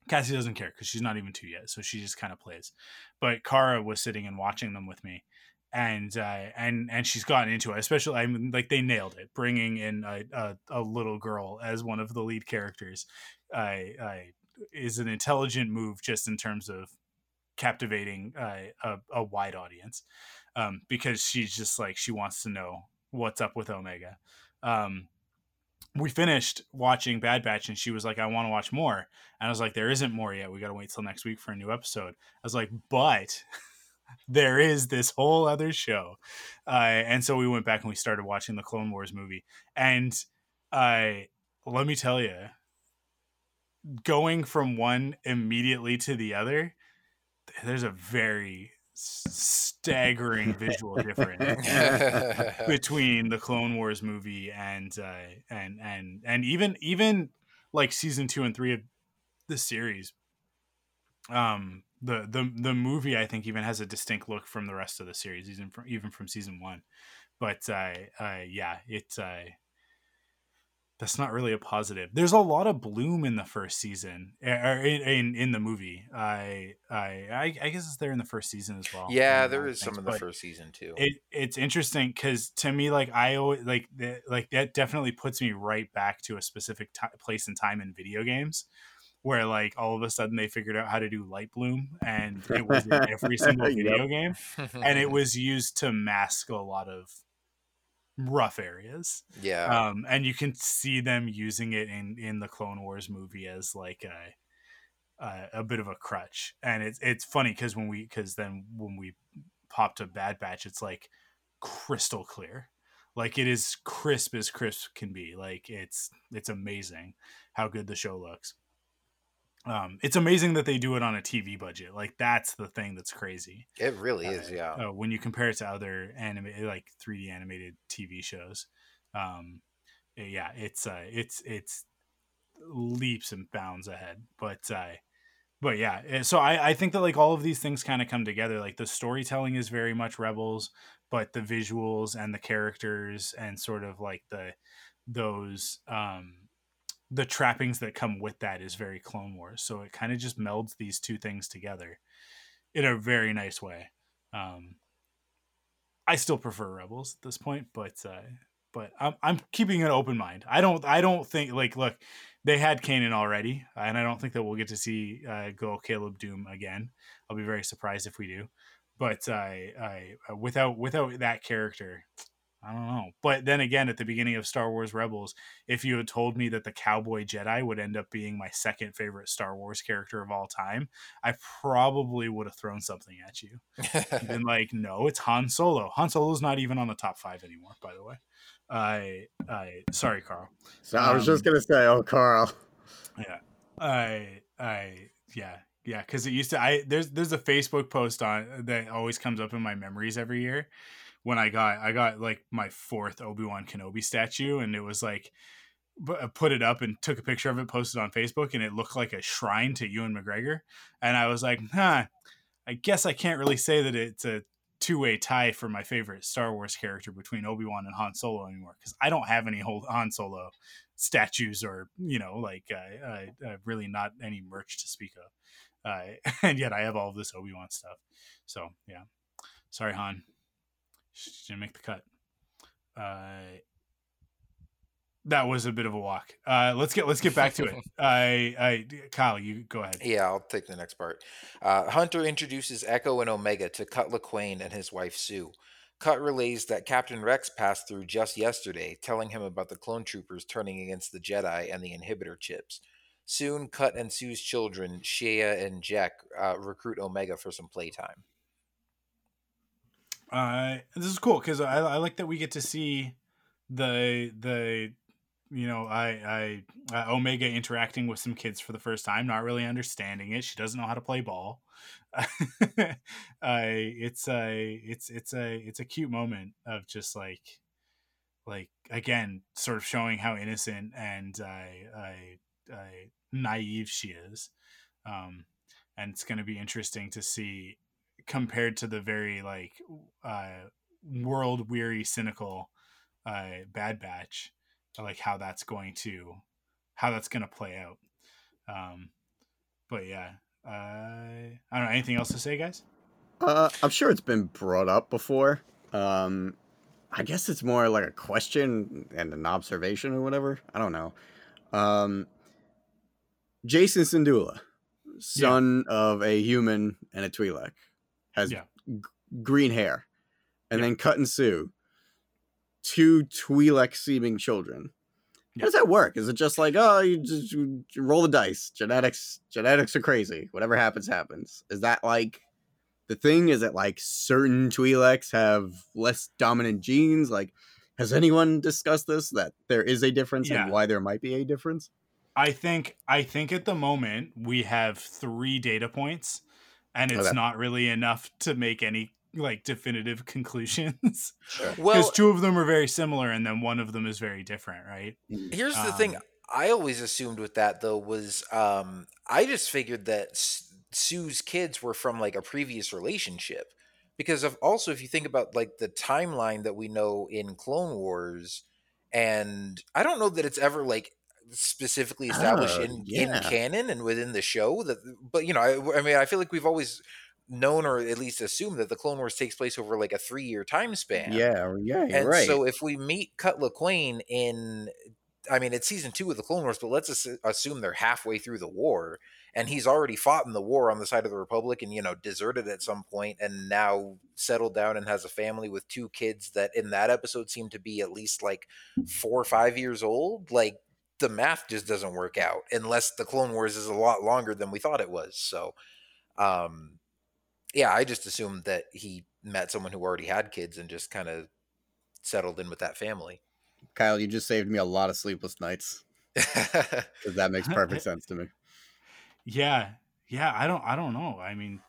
Cassie doesn't care because she's not even two yet so she just kind of plays. But kara was sitting and watching them with me and uh, and and she's gotten into it especially i mean like they nailed it bringing in a, a, a little girl as one of the lead characters. I i is an intelligent move just in terms of captivating uh, a, a wide audience um, because she's just like she wants to know what's up with omega. Um, we finished watching bad batch and she was like i want to watch more. And i was like there isn't more yet. We gotta wait till next week for a new episode. I was like but [laughs] there is this whole other show. Uh, and so we went back and we started watching the clone wars movie. And i let me tell you going from one immediately to the other there's a very staggering visual difference [laughs] between the Clone Wars movie and uh, and and and even even like season two and three of the series. Um, the the the movie I think even has a distinct look from the rest of the series, even from even from season one. But uh, uh yeah, it's uh that's not really a positive. There's a lot of bloom in the first season, or in in, in the movie. I, I I guess it's there in the first season as well. Yeah, there is things, some in the first season too. It it's interesting because to me, like I always like that, like that definitely puts me right back to a specific t- place and time in video games. Where like all of a sudden they figured out how to do light bloom, and it was in every [laughs] single video game, and it [laughs] was used to mask a lot of rough areas. Yeah. Um, and you can see them using it in in the Clone Wars movie as like a a, a bit of a crutch. And it's it's funny because when we because then when we pop to Bad Batch, it's like crystal clear. Like it is crisp as crisp can be. Like it's it's amazing how good the show looks um, it's amazing that they do it on a TV budget. Like that's the thing that's crazy. It really uh, is, yeah. Uh, when you compare it to other anime, like 3D animated TV shows, um, eh, yeah, it's uh, it's it's leaps and bounds ahead. But uh, but yeah, eh, so I I think that like all of these things kind of come together. Like the storytelling is very much Rebels, but the visuals and the characters and sort of like the those um the trappings that come with that is very Clone Wars. So it kind of just melds these two things together in a very nice way. Um, I still prefer Rebels at this point, but uh, but I'm I'm keeping an open mind. I don't I don't think like look, they had Kanan already, and I don't think that we'll get to see uh, go Caleb Dume again. I'll be very surprised if we do. But I I without without that character, I don't know. But then again, at the beginning of Star Wars Rebels, if you had told me that the Cowboy Jedi would end up being my second favorite Star Wars character of all time, I probably would have thrown something at you. and [laughs] like, no, it's Han Solo. Han Solo's not even on the top five anymore, by the way. I, I, sorry, Carl. So um, I was just um, gonna say, oh, Carl. Yeah, I, I, yeah, yeah, because it used to. I there's there's a Facebook post on that always comes up in my memories every year when I got I got like my fourth Obi Wan Kenobi statue, and it was like uh, put it up and took a picture of it, posted on Facebook, and it looked like a shrine to Ewan McGregor. And I was like, huh, I guess I can't really say that it's a two way tie for my favorite Star Wars character between Obi Wan and Han Solo anymore because I don't have any whole Han Solo statues or you know like uh, uh, really not any merch to speak of. [laughs] And yet I have all of this Obi Wan stuff. So yeah, sorry Han. She didn't make the cut. Uh, that was a bit of a walk. Uh, let's get let's get back to it. [laughs] I, I, Kyle, you go ahead. Yeah, I'll take the next part. Uh, Hunter introduces Echo and Omega to Cut Lawquane and his wife Suu. Cut relays that Captain Rex passed through just yesterday, telling him about the clone troopers turning against the Jedi and the inhibitor chips. Soon, Cut and Suu's children, Shaeah and Jek, uh, recruit Omega for some playtime. Uh, this is cool because I, I like that we get to see the the you know I I uh, Omega interacting with some kids for the first time, not really understanding it. She doesn't know how to play ball. [laughs] uh, it's a it's it's a it's a cute moment of just like like again sort of showing how innocent and I I, I naive she is. Um, and it's going to be interesting to see compared to the very like uh, world weary, cynical uh, Bad Batch, like how that's going to how that's going to play out. Um, but yeah, uh, I don't know. Anything else to say, guys? Uh, I'm sure it's been brought up before. Um, I guess it's more like a question and an observation or whatever. I don't know. Um, Jacen Syndulla, son yeah. of a human and a Twi'lek, has yeah. g- green hair, and yeah. then Cut and Suu, two Twi'lek seeming children. How does that work? Is it just like oh, you just you roll the dice? Genetics, genetics are crazy. Whatever happens, happens. Is that like the thing? Is it like certain Twi'leks have less dominant genes? Like, has anyone discussed this? That there is a difference yeah. and why there might be a difference? I think I think at the moment we have three data points and it's Okay. not really enough to make any like definitive [laughs] conclusions. Because Well, two of them are very similar and then one of them is very different right? Here's the thing Um, I always assumed with that though was um I just figured that Suu's kids were from like a previous relationship. Because of also if you think about like the timeline that we know in Clone Wars and I don't know that it's ever like specifically established Oh, in in canon and within the show that but you know I, I mean I feel like we've always known or at least assumed that the Clone Wars takes place over like a 3 year time span Yeah, yeah, you're and right. so if we meet Cut Lawquane in, I mean, it's season two of the Clone Wars, but let's assu- assume they're halfway through the war, and he's already fought in the war on the side of the Republic, and you know, deserted at some point, and now settled down and has a family with two kids that in that episode seem to be at least like four or five years old. Like the math just doesn't work out unless the Clone Wars is a lot longer than we thought it was. So, um, yeah, I just assumed that he met someone who already had kids and just kind of settled in with that family. Kyle, you just saved me a lot of sleepless nights [laughs] because that makes [laughs] perfect sense to me. yeah yeah i don't i don't know i mean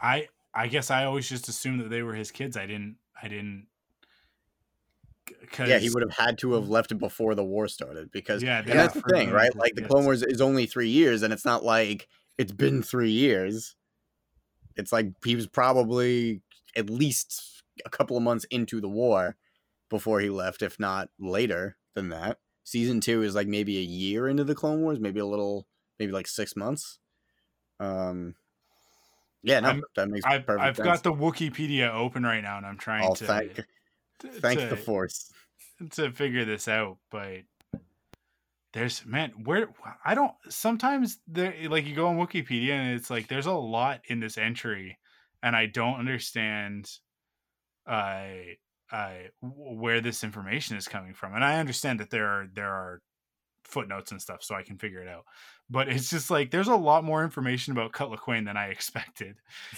i i guess i always just assumed that they were his kids i didn't i didn't because Yeah, he would have had to have left it before the war started because Yeah, and that's the thing, right? Like the. Clone Wars is only three years, and it's not like it's been three years. It's like he was probably at least a couple of months into the war before he left, if not later than that. Season two is like maybe a year into the Clone Wars, maybe a little, maybe like six months. Um, yeah, no, I'm- that makes I've, perfect I've sense. got the wikipedia open right now and i'm trying Oh, to thank, to- thank to- the Force. to figure this out, but there's man, where I don't sometimes there like you go on Wikipedia and it's like there's a lot in this entry and I don't understand uh uh where this information is coming from. And I understand that there are there are footnotes and stuff so I can figure it out. But it's just like there's a lot more information about Cut Lawquane than I expected.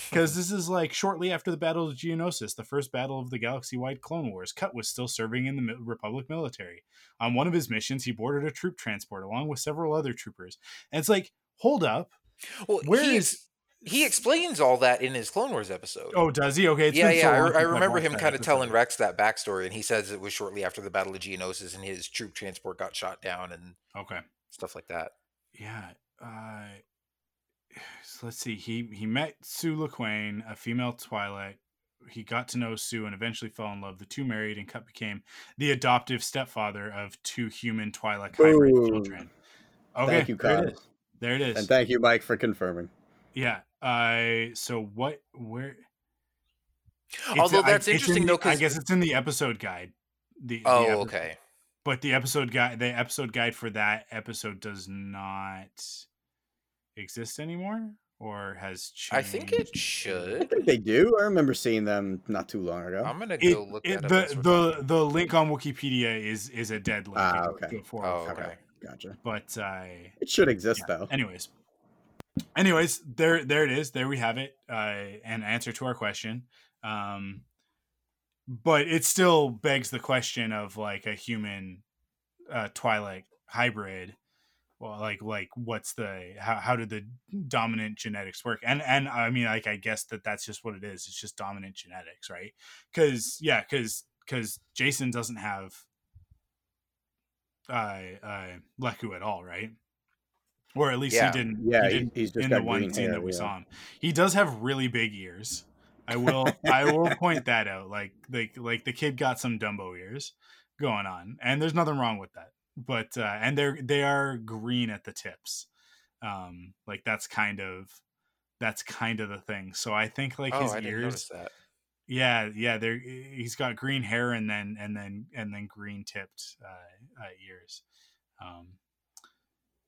Because [laughs] this is like shortly after the Battle of Geonosis, the first battle of the galaxy wide Clone Wars. Cut was still serving in the Republic military. On one of his missions, he boarded a troop transport along with several other troopers. And it's like, hold up. Well, Where he, is- he explains all that in his Clone Wars episode. Oh, does he? Okay. It's yeah, yeah. so I, I remember him that kind of telling. Rex that backstory, and he says it was shortly after the Battle of Geonosis, and his troop transport got shot down and Okay. stuff like that. Yeah. Uh, [sighs] so let's see. He he met Suu Lawquane, a female Twi'lek. He got to know Suu and eventually fell in love. The two married, and Cut became the adoptive stepfather of two human Twi'lek hybrid Boom. children. Okay, Thank you, there Kyle. it is. There it is. And thank you, Mike, for confirming. yeah. Uh, so what? Where? It's- Although I- that's it's in interesting, the- though, 'cause- I guess it's in the episode guide. The, the Oh, okay. But the episode guide the episode guide for that episode does not exist anymore or has changed I think it should. I should. think they do. I remember seeing them not too long ago. I'm gonna it, go look it- that up. the the talking. the link on wikipedia is is a dead link Ah, okay. goes Oh, from okay. Gotcha. but uh It should exist yeah. though. anyways anyways there there it is there we have it uh an answer to our question um but it still begs the question of like a human uh twi'lek hybrid. Well like like what's the how, how did the dominant genetics work? And and i mean like i guess that that's just what it is. It's just dominant genetics right? Because yeah because because jacen doesn't have uh uh leku at all right? Or at least Yeah. he didn't Yeah, he didn't he's just in the one scene hair, that we yeah. saw him. He does have really big ears i will i will [laughs] point that out like like like the kid got some dumbo ears going on and there's nothing wrong with that but uh and they're they are green at the tips um like that's kind of that's kind of the thing so i think like oh, his I ears yeah yeah they're he's got green hair and then and then and then green tipped uh, uh ears um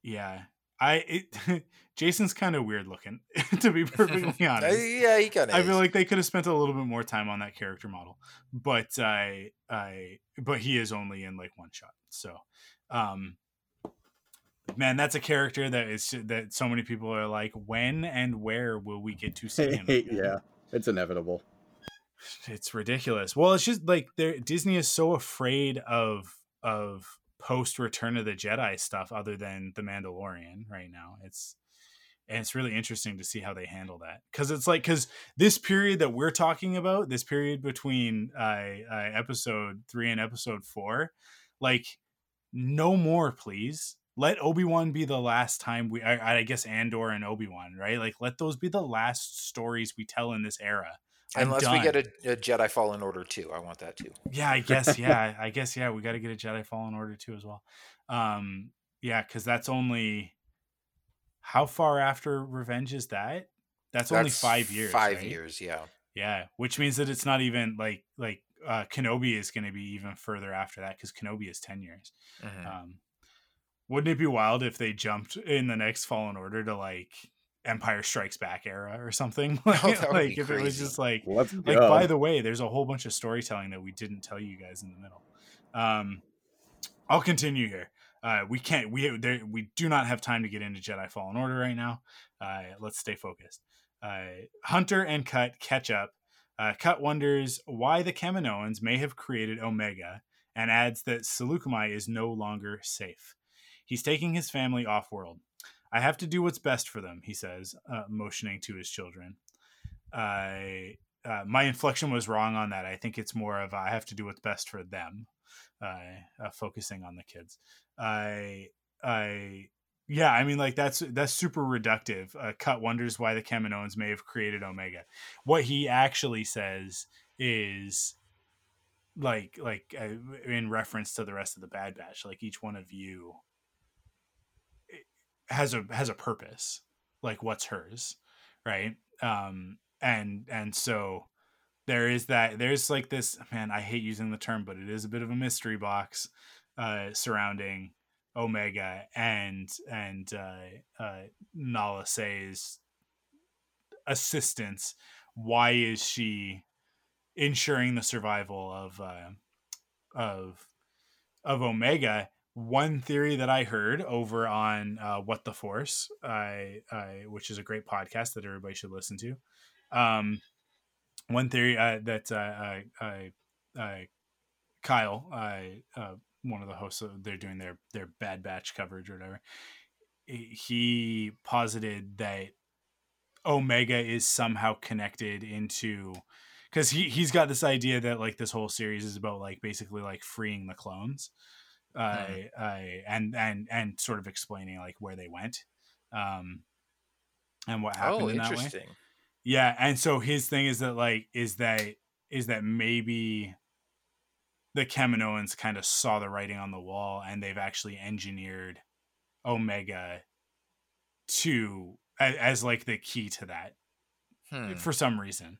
yeah i it [laughs] jacen's kind of weird looking [laughs] to be [laughs] perfectly Uh, honest yeah, he kind of. I feel like they could have spent a little bit more time on that character model, but I, I, but he is only in like one shot. So, um, man, that's a character that is that so many people are like, when and where will we get to see him? yeah, it's inevitable. it's ridiculous. Well, it's just like there Disney is so afraid of of post Return of the Jedi stuff, other than the Mandalorian right now. It's and it's really interesting to see how they handle that. Because it's like because this period that we're talking about this period between uh, uh, episode three and episode four like no more please. Let obi-wan be the last time we i, I guess andor and obi-wan right? Like let those be the last stories we tell in this era I'm Unless we get a, a Jedi Fallen Order too, I want that too. yeah i guess [laughs] yeah i guess yeah we got to get a jedi fallen order too as well um yeah because that's only how far after revenge is that that's, only five years Five right? years, yeah. Yeah, which means that it's not even like like uh Kenobi is going to be even further after that because Kenobi is ten years. Mhm. Um, wouldn't it be wild if they jumped in the next Fallen Order to like Empire Strikes Back era or something? Like, [laughs] [laughs] Oh, like be if it was just like Let's like go. by the way, there's a whole bunch of storytelling that we didn't tell you guys in the middle. Um, I'll continue here. Uh, we can't. We there, we do not have time to get into Jedi Fallen Order right now. Uh, let's stay focused. Uh, Hunter and Cut catch up. Uh, Cut wonders why the Kaminoans may have created Omega, and adds that Saleucami is no longer safe. He's taking his family off world. I have to do what's best for them, he says, uh, motioning to his children. I uh, my inflection was wrong on that. I think it's more of I have to do what's best for them, uh, focusing on the kids. I I yeah, I mean like that's that's super reductive. Uh, Cut wonders why the Kaminoans may have created Omega. What he actually says is like like uh, in reference to the rest of the Bad Batch, like each one of you has a has a purpose, like what's hers, right? Um, and and so there is that there's like this man i hate using the term but it is a bit of a mystery box uh surrounding omega and and uh uh nala se's assistance why is she ensuring the survival of uh of of omega one theory that i heard over on uh what the force i i which is a great podcast that everybody should listen to um one theory uh, that uh, I, Kyle, uh, one of the hosts, they're doing their their Bad Batch coverage or whatever. He posited that Omega is somehow connected into because he he's got this idea that like this whole series is about like basically like freeing the clones, uh, I, and and and sort of explaining like where they went, um, and what happened Oh, in that way. interesting. Yeah, and so his thing is that like is that is that maybe the Kaminoans kind of saw the writing on the wall and they've actually engineered Omega to as, as like the key to that Hmm. for some reason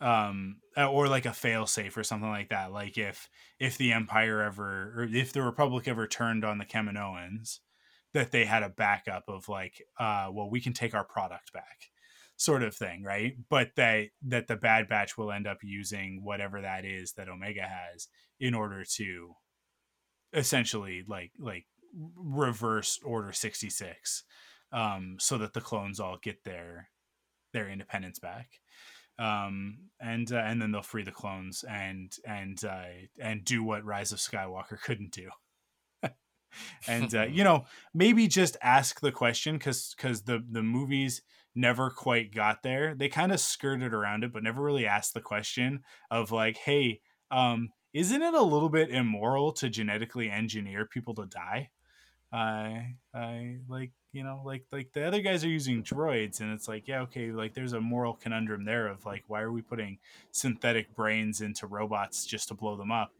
um uh, or like a fail safe or something like that like if if the empire ever or if the republic ever turned on the Kaminoans that they had a backup of like uh well we can take our product back sort of thing right? But that that the bad batch will end up using whatever that is that omega has in order to essentially like like reverse order 66 um so that the clones all get their their independence back um and uh, and then they'll free the clones and and uh and do what rise of skywalker couldn't do. [laughs] And uh, you [laughs] know maybe just ask the question because because the the movies never quite got there. They kind of skirted around it but never really asked the question of like hey um isn't it a little bit immoral to genetically engineer people to die i i like you know like like the other guys are using droids and it's like yeah okay like there's a moral conundrum there of like why are we putting synthetic brains into robots just to blow them up?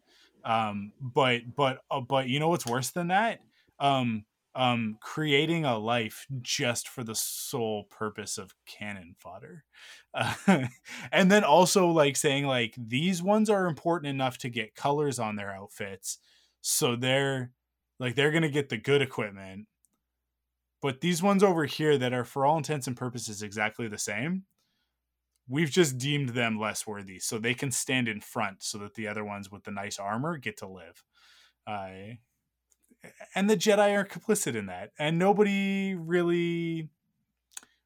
Um but but uh, but you know what's worse than that? Um um creating a life just for the sole purpose of cannon fodder. Uh, [laughs] and then also like saying like these ones are important enough to get colors on their outfits so they're like they're gonna get the good equipment. But these ones over here that are for all intents and purposes exactly the same we've just deemed them less worthy so they can stand in front so that the other ones with the nice armor get to live. Uh, and the jedi are complicit in that and nobody really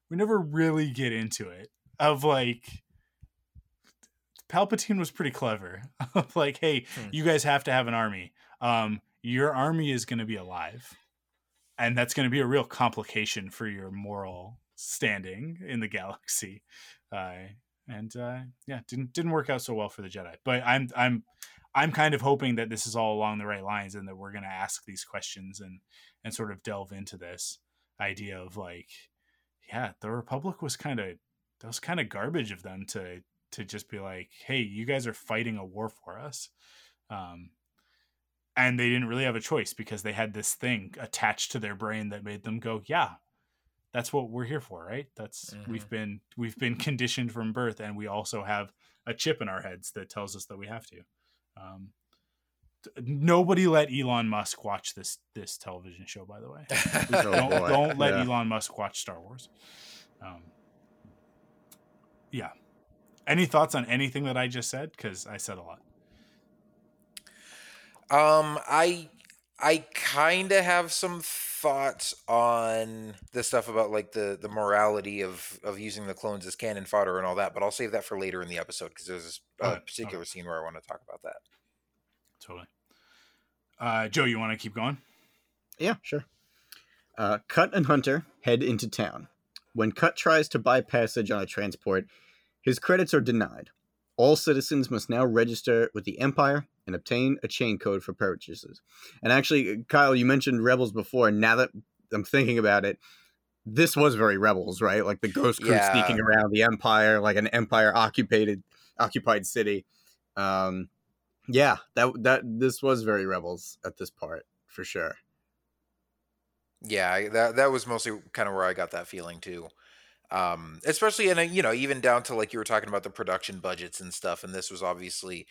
we never really get into it of like palpatine was pretty clever. [laughs] Like hey Hmm. you guys have to have an army. Um your army is going to be alive and that's going to be a real complication for your moral standing in the [laughs] galaxy. Uh, and uh, yeah, didn't didn't work out so well for the Jedi. But I'm I'm I'm kind of hoping that this is all along the right lines and that we're going to ask these questions and and sort of delve into this idea of like, yeah, the Republic was kind of that was kind of garbage of them to to just be like, hey, you guys are fighting a war for us. Um, and they didn't really have a choice because they had this thing attached to their brain that made them go, yeah, that's what we're here for, right? That's mm-hmm. we've been we've been [laughs] conditioned from birth, and we also have a chip in our heads that tells us that we have to. Um, nobody let Elon Musk watch this this television show. By the way, [laughs] oh, don't, don't let yeah. Elon Musk watch Star Wars. Um, yeah. Any thoughts on anything that I just said? Because I said a lot. Um, I I kind of have some thoughts on the stuff about like the the morality of of using the clones as cannon fodder and all that, but I'll save that for later in the episode because there's a okay. particular okay. scene where I want to talk about that. Totally. Uh, Joe, you want to keep going? Yeah, sure. Uh, Cut and Hunter head into town. When Cut tries to buy passage on a transport, his credits are denied. All citizens must now register with the Empire and obtain a chain code for purchases. And actually, Kyle, you mentioned Rebels before. And now that I'm thinking about it, this was very Rebels, right? Like the Ghost Crew yeah. sneaking around the Empire, like an Empire occupied occupied city. Um, yeah, that that this was very Rebels at this part for sure. Yeah, that that was mostly kind of where I got that feeling too. Um, especially in a, you know, even down to like you were talking about the production budgets and stuff, and this was obviously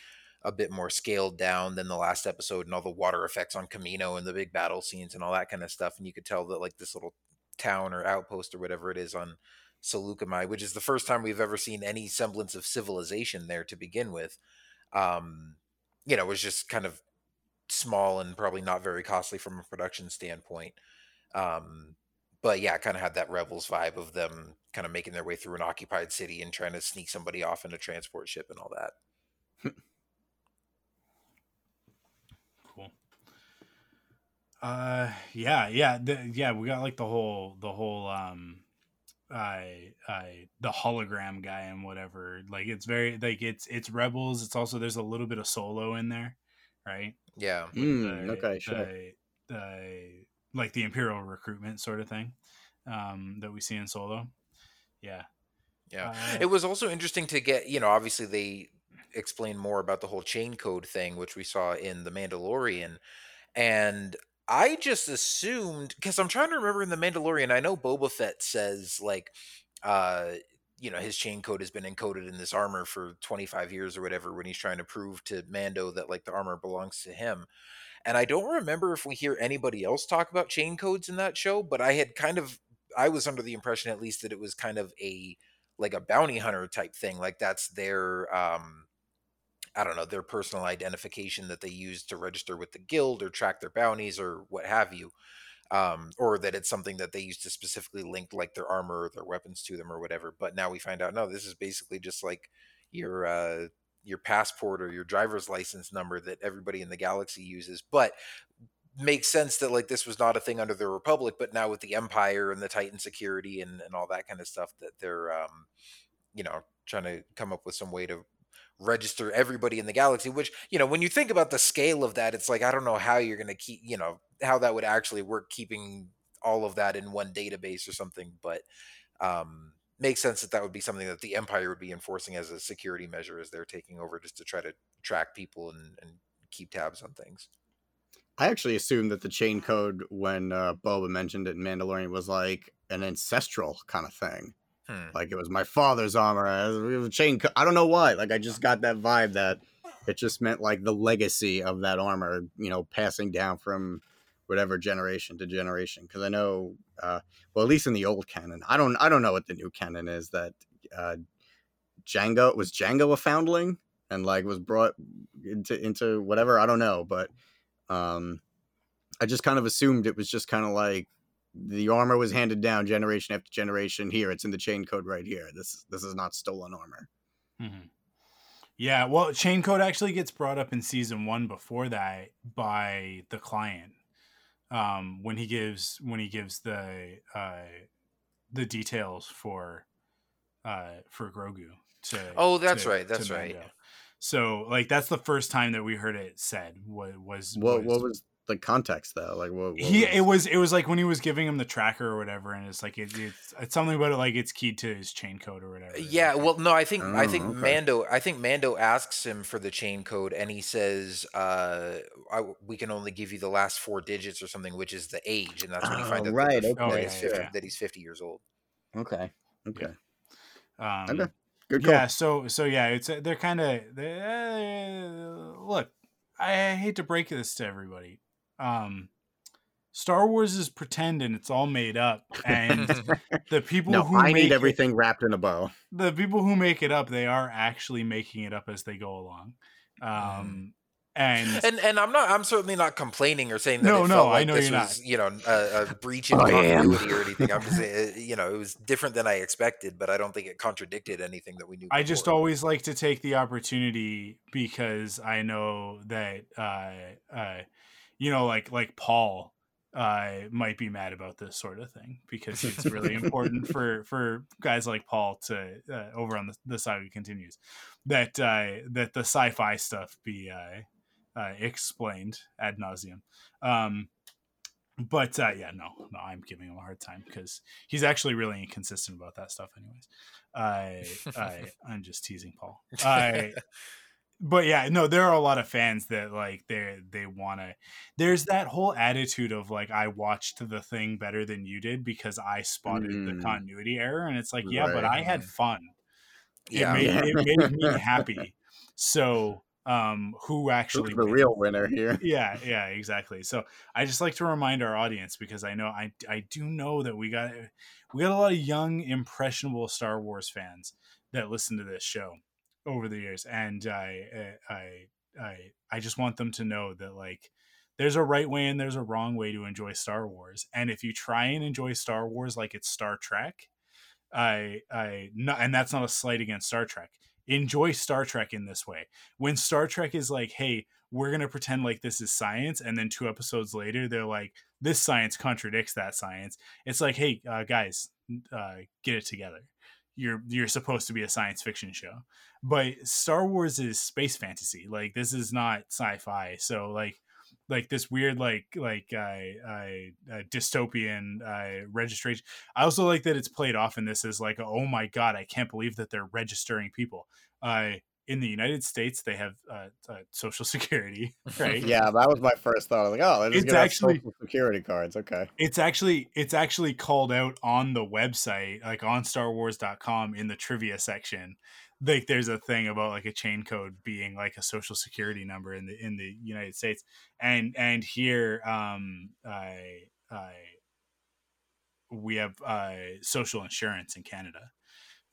a bit more scaled down than the last episode and all the water effects on Kamino and the big battle scenes and all that kind of stuff. And you could tell that like this little town or outpost or whatever it is on Saleucami, which is the first time we've ever seen any semblance of civilization there to begin with. Um, you know, was just kind of small and probably not very costly from a production standpoint. Um, but yeah, kind of had that rebels vibe of them kind of making their way through an occupied city and trying to sneak somebody off in a transport ship and all that. [laughs] Uh, yeah, yeah, the, yeah. We got like the whole, the whole, um, I, I, the hologram guy and whatever. Like it's very like it's it's rebels. It's also there's a little bit of solo in there, right? Yeah. Mm, the, okay. Sure. The, the like the imperial recruitment sort of thing um, that we see in Solo. Yeah, yeah. Uh, it was also interesting to get you know obviously they explain more about the whole chain code thing, which we saw in the Mandalorian, and I just assumed because I'm trying to remember in the Mandalorian, I know Boba Fett says like. Uh, you know his chain code has been encoded in this armor for 25 years or whatever when he's trying to prove to Mando that like the armor belongs to him. And I don't remember if we hear anybody else talk about chain codes in that show, but I had kind of I was under the impression at least that it was kind of a like a bounty hunter type thing. Like that's their um I don't know, their personal identification that they use to register with the guild or track their bounties or what have you. Um, or that it's something that they use to specifically link like their armor or their weapons to them or whatever. But now we find out no, this is basically just like your uh your passport or your driver's license number that everybody in the galaxy uses. But makes sense that like this was not a thing under the Republic, but now with the Empire and the Titan security and, and all that kind of stuff that they're um, you know, trying to come up with some way to register everybody in the galaxy which you know when you think about the scale of that it's like i don't know how you're going to keep you know how that would actually work keeping all of that in one database or something but um makes sense that that would be something that the empire would be enforcing as a security measure as they're taking over just to try to track people and, and keep tabs on things. I actually assumed that the chain code when uh, boba mentioned it in mandalorian was like an ancestral kind of thing hmm. like it was my father's armor chain co- i don't know why like i just got that vibe that it just meant like the legacy of that armor you know passing down from whatever generation to generation because i know uh, well at least in the old canon i don't i don't know what the new canon is that uh jango was jango a foundling and like was brought into into whatever i don't know but um i just kind of assumed it was just kind of like the armor was handed down generation after generation here it's in the chain code right here this this is not stolen armor mm-hmm. yeah well chain code actually gets brought up in season one before that by the client um, when he gives when he gives the uh, the details for uh for Grogu to Oh, that's to- right, that's right. So like that's the first time that we heard it said was was What what was the context though? Like what? what he it was it was like when he was giving him the tracker or whatever and it's like it, it's it's something about it like it's keyed to his chain code or whatever Yeah, well, no, I think I Oh, think okay. Mando I think Mando asks him for the chain code, and he says, uh, I, "We can only give you the last four digits or something, which is the age," and that's when you find Oh, out right, that, okay, that, he's yeah, 50, yeah. that he's fifty years old. okay. Okay. um Okay. Good yeah so so yeah it's uh, they're kind of uh, look i hate to break this to everybody um star wars is pretend and it's all made up and [laughs] the people No, who I make need it- everything wrapped in a bow. the people who make it up they are actually making it up as they go along um and And and I'm not I'm certainly not complaining or saying that No, it no, felt I know this you're was you know a, a breach in I am. continuity or anything. I'm just [laughs] saying, uh, you know it was different than I expected, but I don't think it contradicted anything that we knew. I just always like to take the opportunity because I know that uh, uh, you know, like like Paul uh, might be mad about this sort of thing because it's really important [laughs] for for guys like Paul to uh, over on the, the saga continues that uh, that the sci-fi stuff be uh, uh, explained ad nauseum. Um, but uh, yeah, no, no, I'm giving him a hard time because he's actually really inconsistent about that stuff. Anyways, I, I, [laughs] I'm just teasing Paul. I, [laughs] but yeah, no, there are a lot of fans that like they they want to. There's that whole attitude of like I watched the thing better than you did because I spotted the Mm. continuity error, and it's like yeah, but I had fun. Yeah. It made, [laughs] it made me happy. So um, who Who's actually the wins? real winner here? yeah yeah exactly so i just like to remind our audience because i know i i do know that we got we got a lot of young impressionable star wars fans that listen to this show over the years and i i i i just want them to know that like there's a right way and there's a wrong way to enjoy star wars and if you try and enjoy star wars like it's star trek i i and that's not a slight against star trek enjoy star trek in this way. When star trek is like hey we're going to pretend like this is science and then two episodes later they're like this science contradicts that science. It's like hey uh, guys uh, get it together you're you're supposed to be a science fiction show. But star wars is space fantasy. Like this is not sci-fi. So like like this weird like like uh, uh, uh, dystopian uh, registration i also like that it's played off in this as like oh my god i can't believe that they're registering people. Uh in the United States, they have uh, uh, Social [laughs] Security, [laughs] right? Yeah, that was my first thought. I was like, oh, they're just It's gonna have actually- social security cards. Okay. It's actually it's actually called out on the website, like on StarWars.com in the trivia section. Like there's a thing about like a chain code being like a social security number in the in the United States, and and here um I I we have uh social insurance in Canada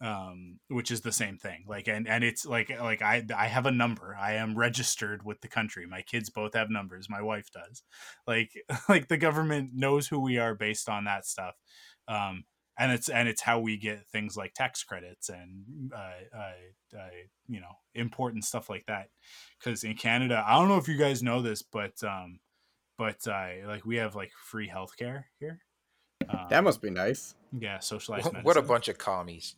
um which is the same thing. Like and and it's like like i i have a number. I am registered with the country. My kids both have numbers. My wife does. Like [laughs] like the government knows who we are based on that stuff. Um and it's and it's how we get things like tax credits and uh, uh, uh you know important stuff like that. Because in canada i don't know if you guys know this but um but uh like we have like free healthcare here. Um, That must be nice. yeah socialized What, what a bunch of commies.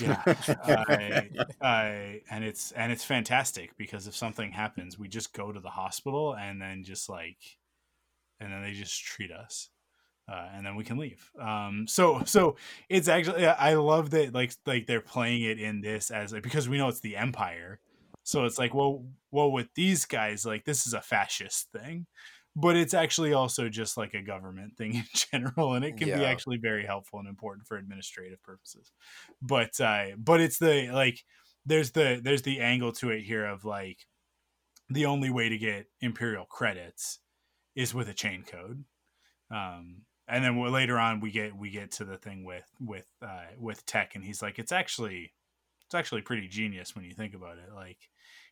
Yeah [laughs] I, I, and it's and it's fantastic because if something happens we just go to the hospital and then just like and then they just treat us uh, and then we can leave. Um so so it's actually i love that like like they're playing it in this as like because we know it's the empire. So it's like well well with these guys like this is a fascist thing but it's actually also just like a government thing [laughs] in general and it can be actually very helpful and important for administrative purposes. But uh but it's the like there's the there's the angle to it here of like the only way to get imperial credits is with a chain code. Um and then later on we get we get to the thing with with uh with tech and he's like it's actually it's actually pretty genius when you think about it. Like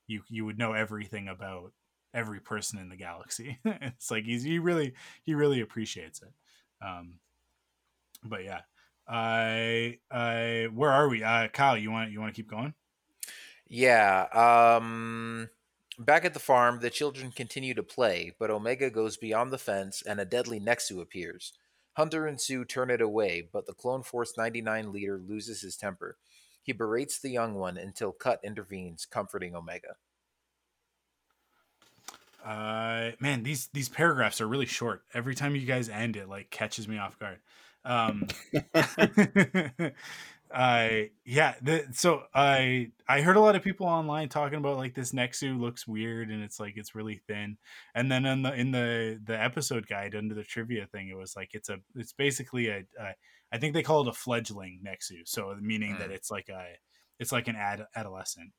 you you would know everything about every person in the galaxy [laughs] it's like he's he really he really appreciates it um but yeah i i where are we uh kyle you want you want to keep going Yeah. Um, back at the farm, the children continue to play, but Omega goes beyond the fence and a deadly Nexu appears. Hunter and Suu turn it away, but the Clone Force 99 leader loses his temper. He berates the young one until Cut intervenes, comforting Omega. Uh, man, these these paragraphs are really short. Every time you guys end, it like catches me off guard. Um, [laughs] I yeah. The, so I I heard a lot of people online talking about like this Nexu looks weird and it's like it's really thin. And then in the in the the episode guide under the trivia thing, it was like it's a it's basically a, a I think they call it a fledgling Nexu. So meaning Mm. that it's like a it's like an ad, adolescent.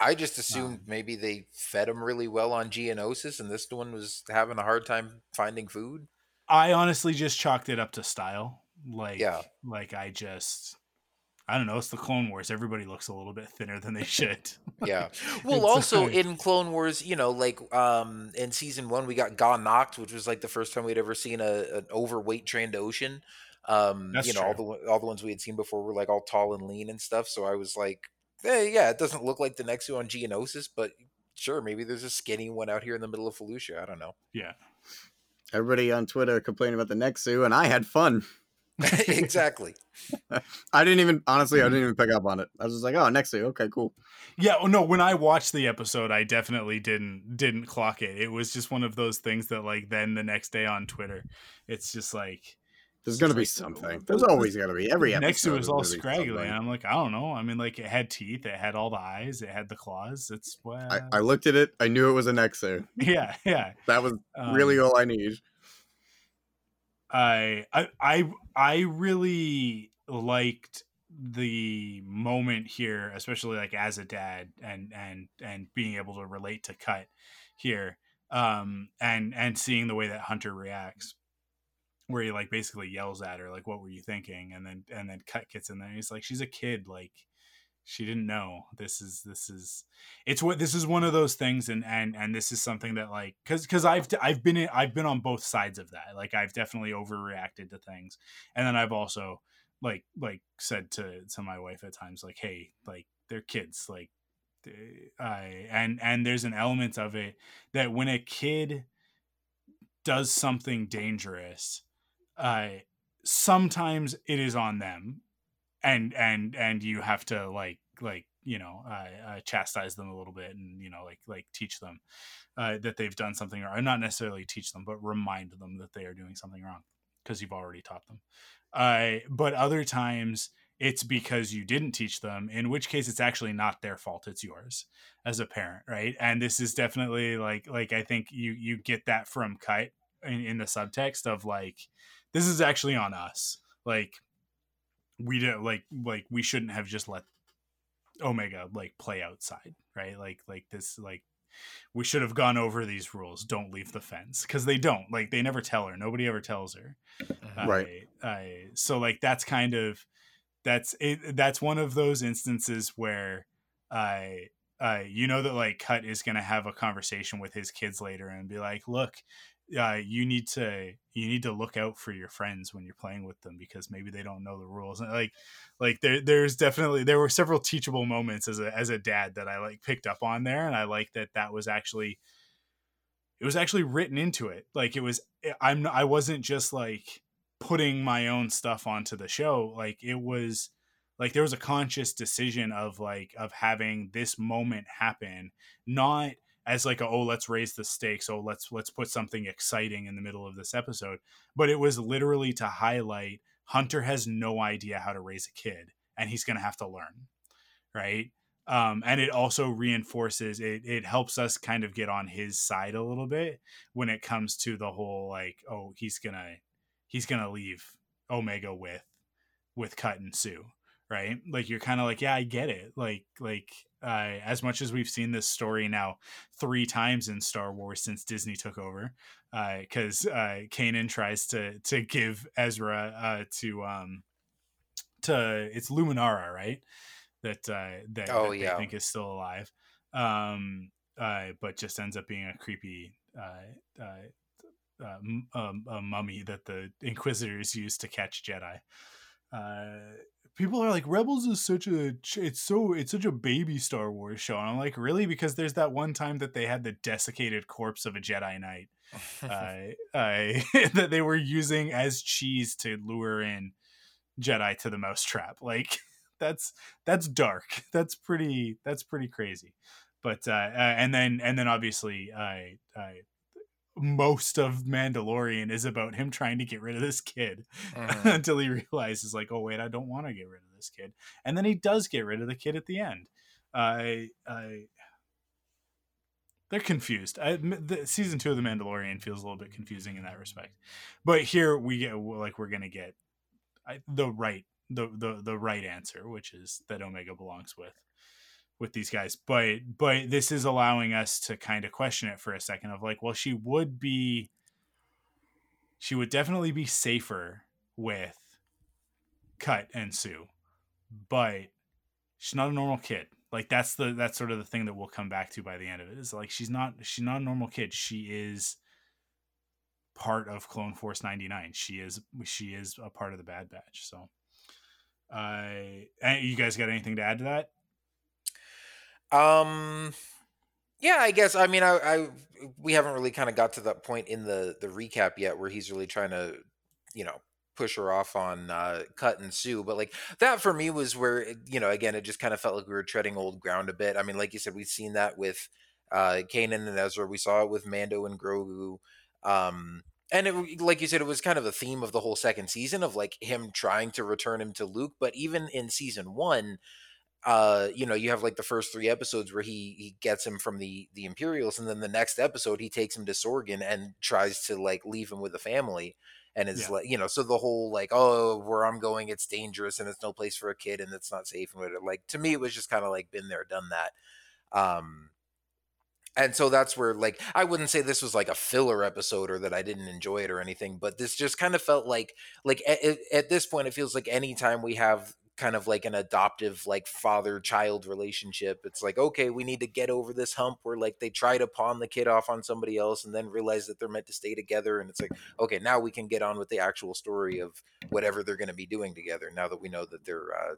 I just assumed maybe they fed him really well on Geonosis, and this one was having a hard time finding food. I honestly just chalked it up to style. Like, Yeah. like I just, I don't know. It's the Clone Wars. Everybody looks a little bit thinner than they should. [laughs] Yeah. Well, also like- in Clone Wars, you know, like um in season one, we got Gha Nachkt, which was like the first time we'd ever seen a an overweight Trandoshan. Um, That's you know, all the all the ones we had seen before were like all tall and lean and stuff. So I was like, hey, yeah, it doesn't look like the Nexu on Geonosis, but sure, maybe there's a skinny one out here in the middle of Felucia. I don't know. yeah. Everybody on Twitter complaining about the Nexu, and I had fun. [laughs] exactly. [laughs] I didn't even honestly, I didn't even pick up on it. I was just like, oh, Nexu, okay, cool. Yeah, oh no, when I watched the episode, I definitely didn't didn't clock it. It was just one of those things that like then the next day on Twitter, it's just like There's gonna be like, something. There's what- always gonna be every episode. Next to it was all scraggly, and I'm like, I don't know. I mean, like it had teeth, it had all the eyes, it had the claws. It's well, I, I looked at it. I knew it was a Nexu. [laughs] yeah, yeah. That was really Um, all I need. I I I I really liked the moment here, especially like as a dad and and and being able to relate to Cut here, um, and and seeing the way that Hunter reacts, where he like basically yells at her like, "What were you thinking?" and then and then Cut gets in there. He's like, "She's a kid, like." She didn't know this is this is it's what this is one of those things and and and this is something that like because because I've I've been in, I've been on both sides of that like I've definitely overreacted to things and then I've also like like said to to my wife at times like hey like they're kids like I and and there's an element of it that when a kid does something dangerous uh sometimes it is on them and and and you have to like like you know uh, uh, chastise them a little bit and you know like like teach them uh, that they've done something or not necessarily teach them but remind them that they are doing something wrong because you've already taught them. But other times it's because you didn't teach them in which case it's actually not their fault it's yours as a parent right? And this is definitely like like i think you you get that from kite in, in the subtext of like this is actually on us. Like we don't like like we shouldn't have just let omega like play outside right? Like like this like we should have gone over these rules. Don't leave the fence. Because they don't. Like they never tell her. Nobody ever tells her. Right. I, I, so like that's kind of that's it that's one of those instances where i uh, you know that like cut is going to have a conversation with his kids later and be like look uh, you need to you need to look out for your friends when you're playing with them because maybe they don't know the rules and like like there there's definitely there were several teachable moments as a as a dad that I like picked up on there and I like that that was actually it was actually written into it. Like it was I'm I wasn't just like putting my own stuff onto the show like it was like there was a conscious decision of like of having this moment happen not as like a, oh let's raise the stakes. Oh let's let's put something exciting in the middle of this episode. But it was literally to highlight hunter has no idea how to raise a kid and he's going to have to learn. Right? Um, and it also reinforces it it helps us kind of get on his side a little bit when it comes to the whole like oh he's gonna he's gonna leave omega with with cut and Suu. Right? Like you're kind of like yeah i get it. Like like uh, as much as we've seen this story now three times in star wars since disney took over because uh, kanan tries to to give ezra uh, to um to it's luminara right that uh that, Oh, that yeah. they think is still alive um uh but just ends up being a creepy uh uh uh, m- um, a mummy that the Inquisitors used to catch Jedi. People are like, Rebels is such a it's so it's such a baby Star Wars show, and I'm like, really? Because there's that one time that they had the desiccated corpse of a Jedi Knight uh, uh, [laughs] that they were using as cheese to lure in Jedi to the mousetrap. Like [laughs] that's that's dark. That's pretty that's pretty crazy. But uh, uh and then and then obviously I I most of Mandalorian is about him trying to get rid of this kid [laughs] Mhm. until he realizes like oh wait I don't want to get rid of this kid and then he does get rid of the kid at the end. I I they're confused. I, the, season two of the Mandalorian feels a little bit confusing in that respect, but here we get like we're gonna get I, the right the, the the right answer, which is that Omega belongs with with these guys. But but this is allowing us to kind of question it for a second of like, well, she would be she would definitely be safer with Cut and Suu, but she's not a normal kid. Like that's the that's sort of the thing that we'll come back to by the end of it. Is like she's not she's not a normal kid. She is part of Clone Force 99. She is she is a part of the Bad Batch. So uh you guys got anything to add to that? Um, yeah, I guess. I mean, I, I we haven't really kind of got to that point in the the recap yet where he's really trying to, you know, push her off on uh, Cut and Suu. But like that for me was where you know, again, it just kind of felt like we were treading old ground a bit. I mean, like you said, we've seen that with uh Kanan and Ezra. We saw it with Mando and Grogu. Um, and it, like you said, it was kind of the theme of the whole second season of like him trying to return him to Luke. But even in season one, uh you know you have like the first three episodes where he he gets him from the the imperials and then the next episode he takes him to sorgan and tries to like leave him with the family and is Yeah. like you know so the whole like oh where i'm going it's dangerous and it's no place for a kid and it's not safe and whatever like to me it was just kind of like been there done that um and so that's where like i wouldn't say this was like a filler episode or that i didn't enjoy it or anything but this just kind of felt like like at, at this point it feels like anytime we have kind of like an adoptive like father child relationship it's like okay we need to get over this hump where like they try to pawn the kid off on somebody else and then realize that they're meant to stay together and it's like okay now we can get on with the actual story of whatever they're going to be doing together now that we know that they're uh,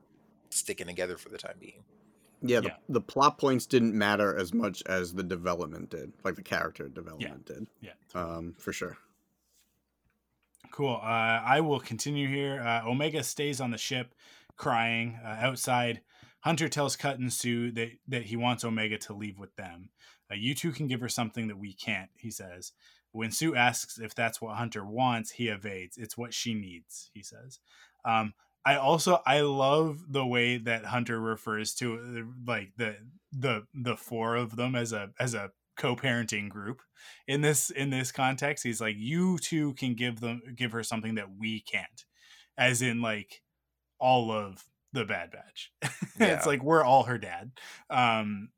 sticking together for the time being Yeah, the, Yeah. the plot points didn't matter as much as the development did, like the character development did, Yeah. um, for sure. Cool. Uh, I will continue here. Uh, Omega stays on the ship, crying uh, outside. Hunter tells Cut and Suu that that he wants Omega to leave with them. Uh, you two can give her something that we can't. He says. When Suu asks if that's what Hunter wants, he evades. It's what she needs. He says. Um, I also I love the way that Hunter refers to uh, like the the the four of them as a as a co-parenting group in this in this context he's like you two can give them give her something that we can't as in like all of the bad batch [laughs] Yeah. it's like we're all her dad um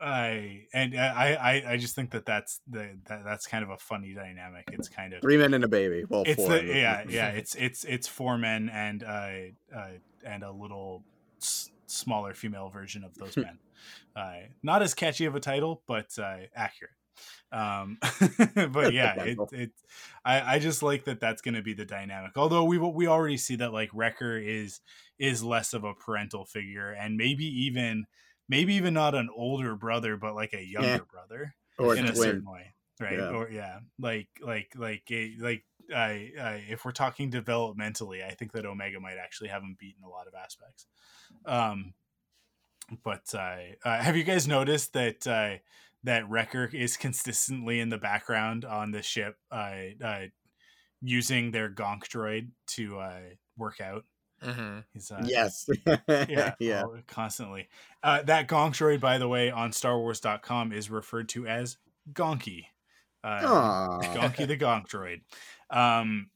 i and i i i just think that that's the that, that's kind of a funny dynamic it's kind of Three men and a baby. Well, it's four. the yeah [laughs] yeah it's it's it's four men and uh, uh and a little s- smaller female version of those [laughs] men uh not as catchy of a title but uh accurate um [laughs] but yeah it, it i i just like that that's going to be the dynamic although we we already see that like wrecker is is less of a parental figure and maybe even maybe even not an older brother but like a younger brother or in a a certain way right? Yeah. or yeah like like like like I, I if we're talking developmentally i think that omega might actually have him beat in a lot of aspects. Um but uh, uh have you guys noticed that uh that wrecker is consistently in the background on the ship uh, uh using their gonk droid to uh work out mm-hmm. he's uh, Yes. yeah, [laughs] yeah. all- constantly. Uh, that Gonk droid, by the way, on StarWars.com is referred to as Gonky. Uh, Aw. Gonky the Gonk droid. Um,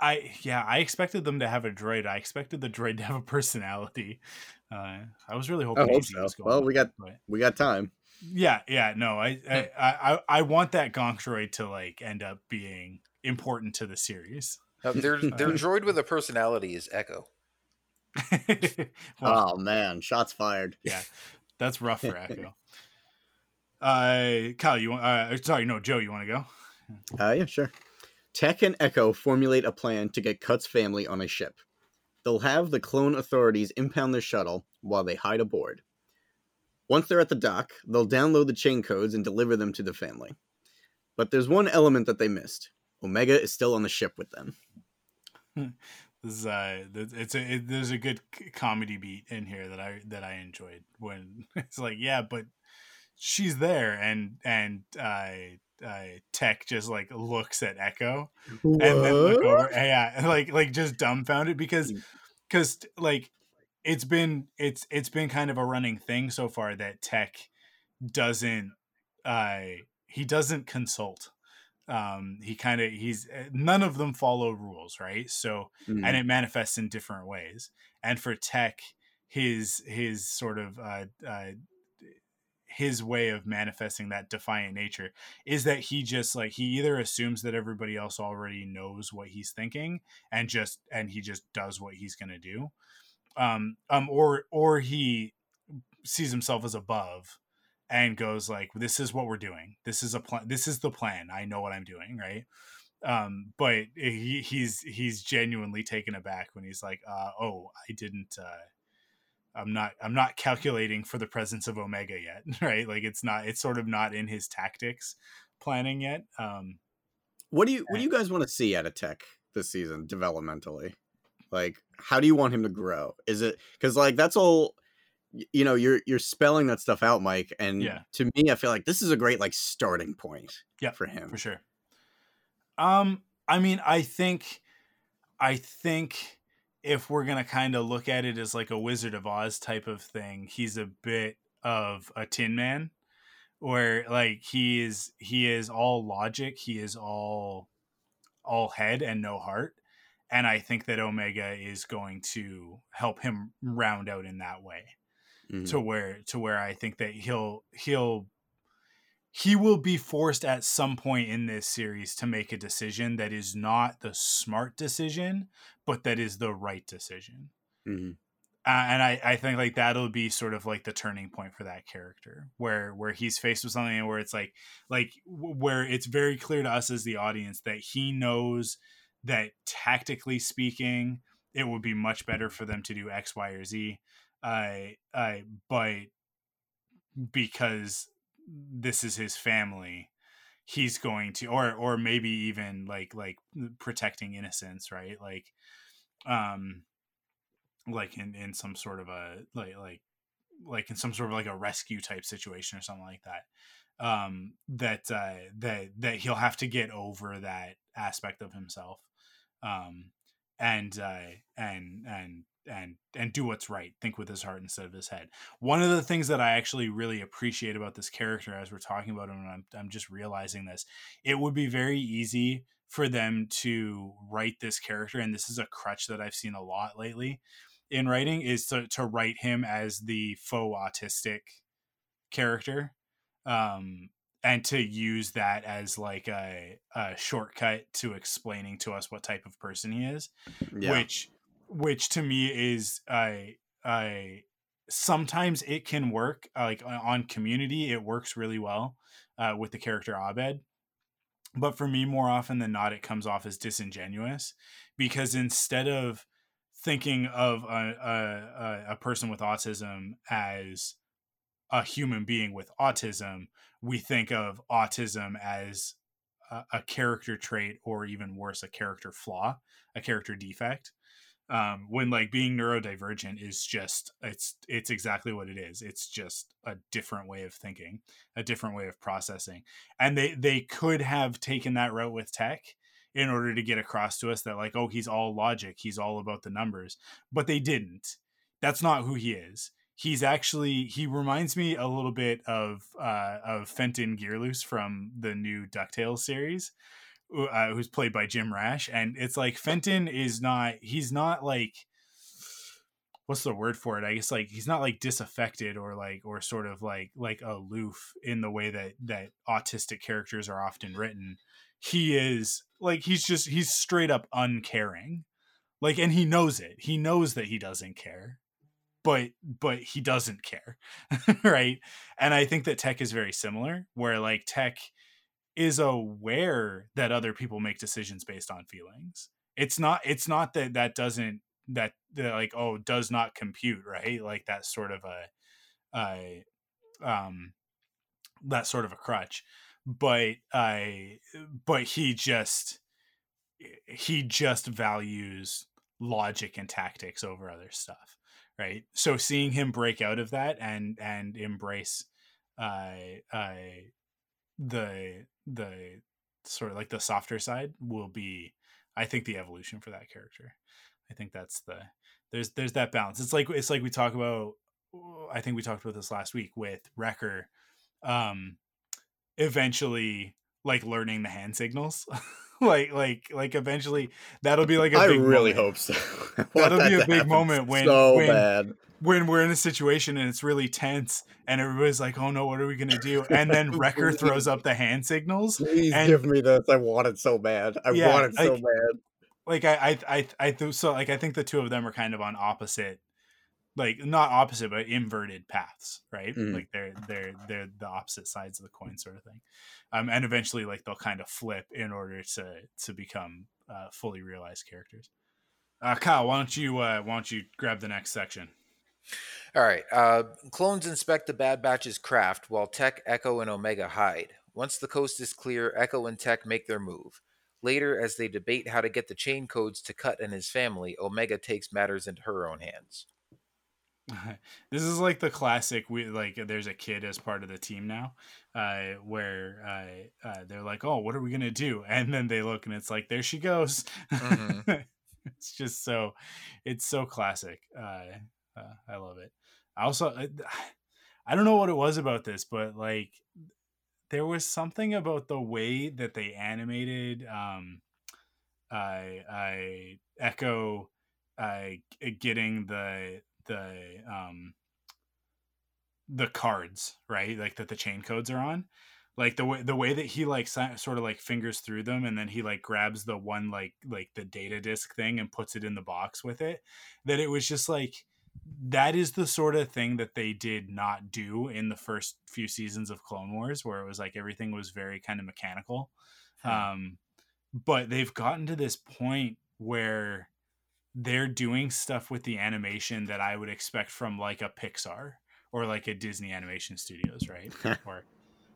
I yeah, I expected them to have a droid. I expected the droid to have a personality. Uh, I was really hoping. I hoping. hope so. was going Well, we got but- we got time. yeah, yeah, no, I, I, I, I- I want that Gonk droid to like end up being important to the series. Now, their their droid with a personality is Echo. [laughs] well, oh man, shots fired. yeah, that's rough for Echo. [laughs] Uh, Kyle, you want? Uh, sorry, no, Joe, you want to go? Uh, yeah, sure. Tech and Echo formulate a plan to get Cut's family on a ship. They'll have the clone authorities impound their shuttle while they hide aboard. Once they're at the dock, they'll download the chain codes and deliver them to the family. but there's one element that they missed. Omega is still on the ship with them. [laughs] this is uh it's a it, there's a good comedy beat in here that i that i enjoyed when [laughs] it's like yeah but she's there and and uh, uh tech just like looks at echo and then look over yeah like like just dumbfounded because because like it's been it's it's been kind of a running thing so far that tech doesn't uh he doesn't consult. Um he kind of he's uh, none of them follow rules right? So Mhm. and it manifests in different ways. And for tech his his sort of uh, uh his way of manifesting that defiant nature is that he just like he either assumes that everybody else already knows what he's thinking and just and he just does what he's going to do um um or or he sees himself as above and goes like this is what we're doing. This is a plan this is the plan. I know what i'm doing right? Um but he, he's he's genuinely taken aback when he's like uh oh i didn't uh i'm not i'm not calculating for the presence of omega yet [laughs] right like it's not it's sort of not in his tactics planning yet um What do you what do you guys want to see out of Tech this season developmentally? Like, how do you want him to grow? Is it because like that's all you know? You're you're spelling that stuff out, Mike, and Yeah. to me, I feel like this is a great like starting point Yep, for him. for sure. Um, I mean, I think, I think if we're gonna kind of look at it as like a Wizard of Oz type of thing, he's a bit of a Tin Man, where like he is he is all logic, he is all all head and no heart, and I think that Omega is going to help him round out in that way. Mhm. to where to where I think that he'll he'll he will be forced at some point in this series to make a decision that is not the smart decision, but that is the right decision. Mhm. Uh, and I, I think like that'll be sort of like the turning point for that character where where he's faced with something where it's like like where it's very clear to us as the audience that he knows that tactically speaking it would be much better for them to do x y or z uh, uh, but because this is his family he's going to or or maybe even like like protecting innocence right? Like um like in in some sort of a like like like in some sort of like a rescue type situation or something like that um that uh that that he'll have to get over that aspect of himself um and uh and and and and do what's right think with his heart instead of his head one of the things that i actually really appreciate about this character as we're talking about him and i'm, I'm just realizing this it would be very easy for them to write this character and this is a crutch that i've seen a lot lately in writing is to, to write him as the faux autistic character um and to use that as like a, a shortcut to explaining to us what type of person he is Yeah. which which to me is I I sometimes it can work uh, like on- community it works really well uh, with the character Abed but for me more often than not it comes off as disingenuous because instead of thinking of a, a, a- person with autism as a human being with autism we think of autism as a character trait or even worse a character flaw a character defect um when like being neurodivergent is just it's it's exactly what it is. It's just a different way of thinking a different way of processing and they they could have taken that route with tech in order to get across to us that like oh he's all logic he's all about the numbers but they didn't. That's not who he is. He's actually he reminds me a little bit of uh of fenton gearloose from the new ducktales series uh, who's played by Jim Rash, and it's like Fenton is not. He's not like what's the word for it? I guess like he's not like disaffected or like or sort of like like aloof in the way that that autistic characters are often written. He is like he's just he's straight up uncaring, like, and he knows it. He knows that he doesn't care. But but he doesn't care, [laughs] right? And I think that tech is very similar, where like tech is aware that other people make decisions based on feelings. It's not it's not that that doesn't that, that like oh does not compute right? Like that sort of a, a um that sort of a crutch. But I but he just he just values logic and tactics over other stuff right? So seeing him break out of that and and embrace uh uh the the sort of like the softer side will be i think the evolution for that character. I think that's the there's there's that balance. It's like it's like we talk about i think we talked about this last week with wrecker um eventually like learning the hand signals [laughs] [laughs] like like like eventually that'll be like a I big really moment. hope so. [laughs] That'll that be a big moment when- so when- bad. when we're in a situation and it's really tense and everybody's like oh no what are we gonna do [laughs] and then wrecker throws up the hand signals Please and- give me this. I want it so bad. I Yeah, want it so like- bad. like I I I I th- so like I think the two of them are kind of on opposite like not opposite but inverted paths right Mhm. like they're they're they're the opposite sides of the coin sort of thing um and eventually like they'll kind of flip in order to to become uh fully realized characters uh Kyle why don't you uh why don't you grab the next section All right. Uh, clones inspect the Bad Batch's craft while Tech, Echo, and Omega hide. Once the coast is clear, Echo and Tech make their move. Later, as they debate how to get the chain codes to Cut and his family, Omega takes matters into her own hands. [laughs] this is like the classic we like there's a kid as part of the team now uh where uh, uh they're like oh what are we gonna do? And then they look and it's like there she goes. Mhm. [laughs] it's just so it's so classic. Uh, uh i love it. I also I, I don't know what it was about this but like there was something about the way that they animated um i i echo uh getting the the um the cards right? Like that the chain codes are on. Like the way the way that he like sort of like fingers through them and then he like grabs the one like like the data disk thing and puts it in the box with it that it was just like that is the sort of thing that they did not do in the first few seasons of clone wars where it was like everything was very kind of mechanical. Hmm. um but they've gotten to this point where they're doing stuff with the animation that I would expect from like a Pixar or like a Disney Animation Studios, right? [laughs] or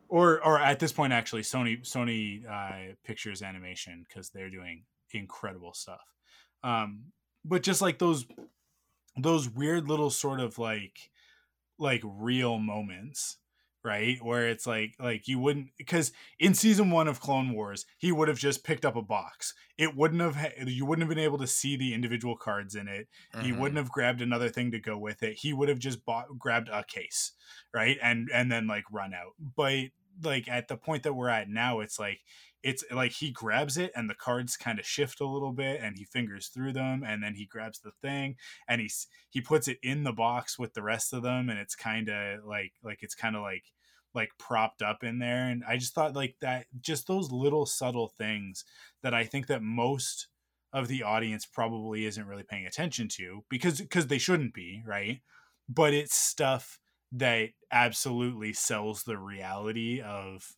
or or at this point actually Sony Sony uh Pictures Animation cuz they're doing incredible stuff. Um but just like those those weird little sort of like like real moments right? Where it's like like you wouldn't because in season one of clone wars he would have just picked up a box. It wouldn't have you wouldn't have been able to see the individual cards in it. He Mhm. wouldn't have grabbed another thing to go with it. He would have just bought grabbed a case right? And and then like run out. But like at the point that we're at now it's like it's like he grabs it and the cards kind of shift a little bit and he fingers through them and then he grabs the thing and he's he puts it in the box with the rest of them and it's kind of like like it's kind of like like propped up in there and i just thought like that just those little subtle things that i think that most of the audience probably isn't really paying attention to because because they shouldn't be right? But it's stuff that absolutely sells the reality of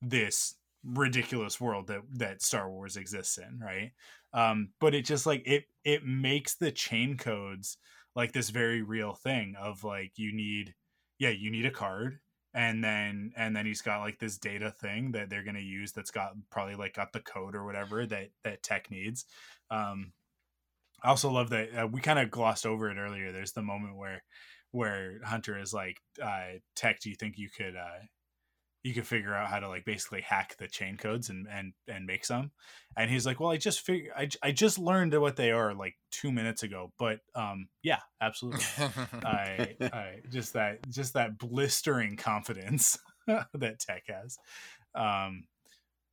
this ridiculous world that that Star Wars exists in, right? Um, but it just like it it makes the chain codes like this very real thing of like you need yeah you need a card and then and then he's got like this data thing that they're gonna use that's got probably like got the code or whatever that that tech needs. Um, I also love that uh, we kind of glossed over it earlier. There's the moment where where Hunter is like, uh, "Tech, do you think you could uh, you could figure out how to like basically hack the chain codes and and and make some?" And he's like, "Well, I just figure I, I just learned what they are like two minutes ago, but um, yeah, [laughs] absolutely." I, I just that just that blistering confidence [laughs] that Tech has. Um,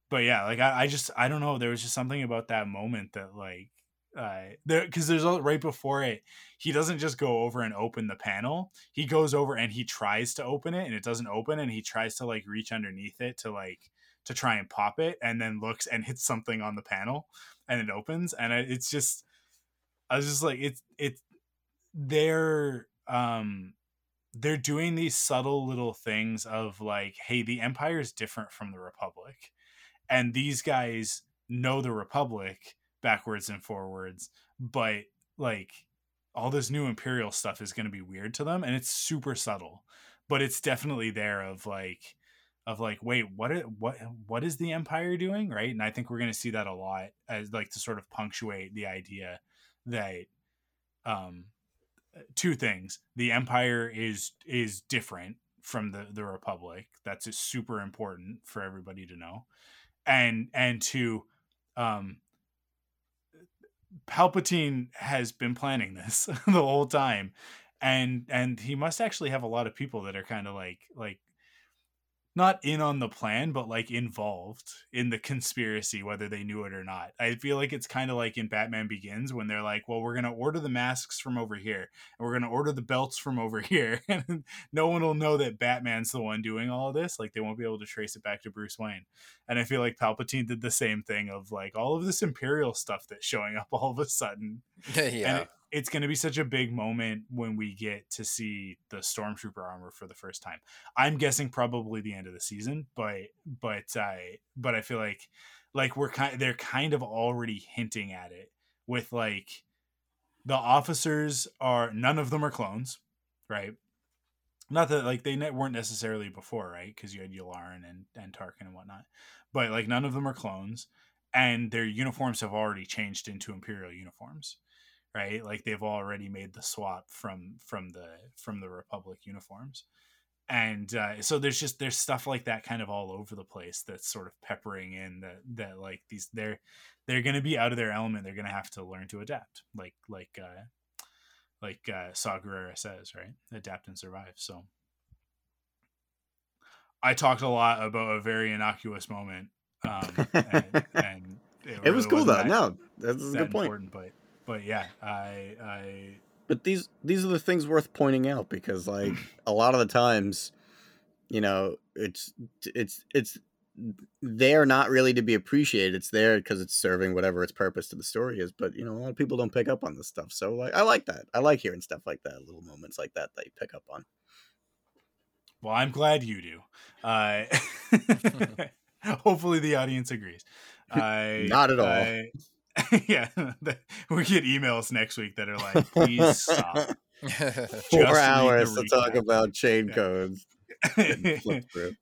but yeah, like I, I just I don't know. There was just something about that moment that like uh there because there's all right before it he doesn't just go over and open the panel. He goes over and he tries to open it and it doesn't open and he tries to like reach underneath it to like to try and pop it and then looks and hits something on the panel and it opens and it's just i was just like it's it's they're um they're doing these subtle little things of like hey the empire is different from the republic and these guys know the republic backwards and forwards but like all this new imperial stuff is going to be weird to them and it's super subtle but it's definitely there of like of like wait what are, what what is the empire doing right? And i think we're going to see that a lot as like to sort of punctuate the idea that um two things the empire is is different from the the republic. That's super important for everybody to know. And and two um palpatine has been planning this [laughs] the whole time and and he must actually have a lot of people that are kind of like like not in on the plan, but like involved in the conspiracy, whether they knew it or not. I feel like it's kind of like in Batman Begins when they're like, well, we're going to order the masks from over here and we're going to order the belts from over here. [laughs] And no one will know that Batman's the one doing all of this. Like they won't be able to trace it back to Bruce Wayne. And I feel like Palpatine did the same thing of like all of this Imperial stuff that's showing up all of a sudden. [laughs] yeah. And it, it's going to be such a big moment when we get to see the stormtrooper armor for the first time. I'm guessing probably the end of the season, but but I but I feel like like we're kind they're kind of already hinting at it with like the officers are none of them are clones, right? Not that like they ne- weren't necessarily before, right? Because you had Yularen and and Tarkin and whatnot, but like none of them are clones, and their uniforms have already changed into Imperial uniforms right? Like they've already made the swap from from the from the republic uniforms. And uh, so there's just there's stuff like that kind of all over the place that's sort of peppering in that that like these they're they're going to be out of their element. They're going to have to learn to adapt like like uh like uh saw Gerrera says right? Adapt and survive. So i talked a lot about a very innocuous moment um and, [laughs] and It, really was cool though. that- No, that's a good point. important, but but yeah, I I But these these are the things worth pointing out because like [clears throat] a lot of the times, you know, it's it's it's there not really to be appreciated. It's there because it's serving whatever its purpose to the story is. But you know, a lot of people don't pick up on this stuff. So like, I like that. I like hearing stuff like that, little moments like that that you pick up on. well, I'm glad you do. Uh, [laughs] [laughs] hopefully, the audience agrees. [laughs] I Not at all. I- [laughs] yeah, we get emails next week that are like, "Please stop." [laughs] Four hours to talk about chain Yeah. codes. and [laughs] flip through.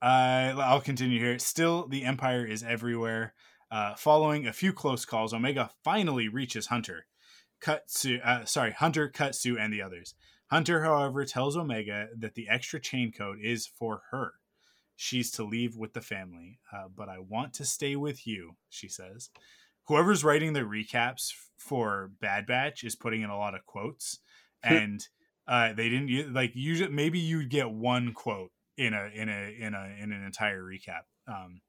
Uh, I'll continue here. Still, the Empire is everywhere. Uh, following a few close calls, Omega finally reaches Hunter. Kutsu, uh, sorry, Hunter, Kutsu, and the others. Hunter, however, tells Omega that the extra chain code is for her. She's to leave with the family, uh, but I want to stay with you, she says. Whoever's writing the recaps for Bad Batch is putting in a lot of quotes, [laughs] and uh, they didn't like usually maybe you'd get one quote in a in a in a in an entire recap um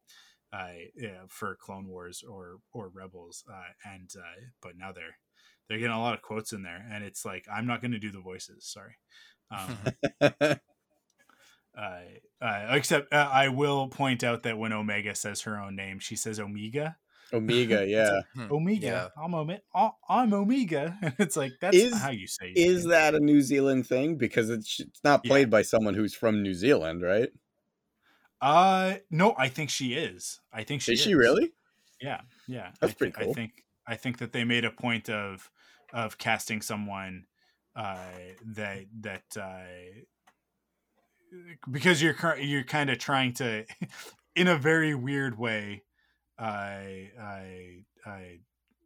uh yeah, for clone wars or or rebels uh and uh but now they're they're getting a lot of quotes in there. And it's like i'm not going to do the voices sorry. Um [laughs] uh, uh except uh, i will point out that when omega says her own name she says omega Omega, [laughs] yeah. omega Yeah. i'm Ome- I- i'm omega and [laughs] it's like that's Is- how you say your Is name. that a New Zealand thing? Because it's it's not Yeah. played by someone who's from New Zealand, right? uh no i think she is i think she Is she really? Yeah, yeah. That's I pretty thi- I think I think that they made a point of of casting someone uh, that that uh, because you're you're kind of trying to, [laughs] in a very weird way, I I I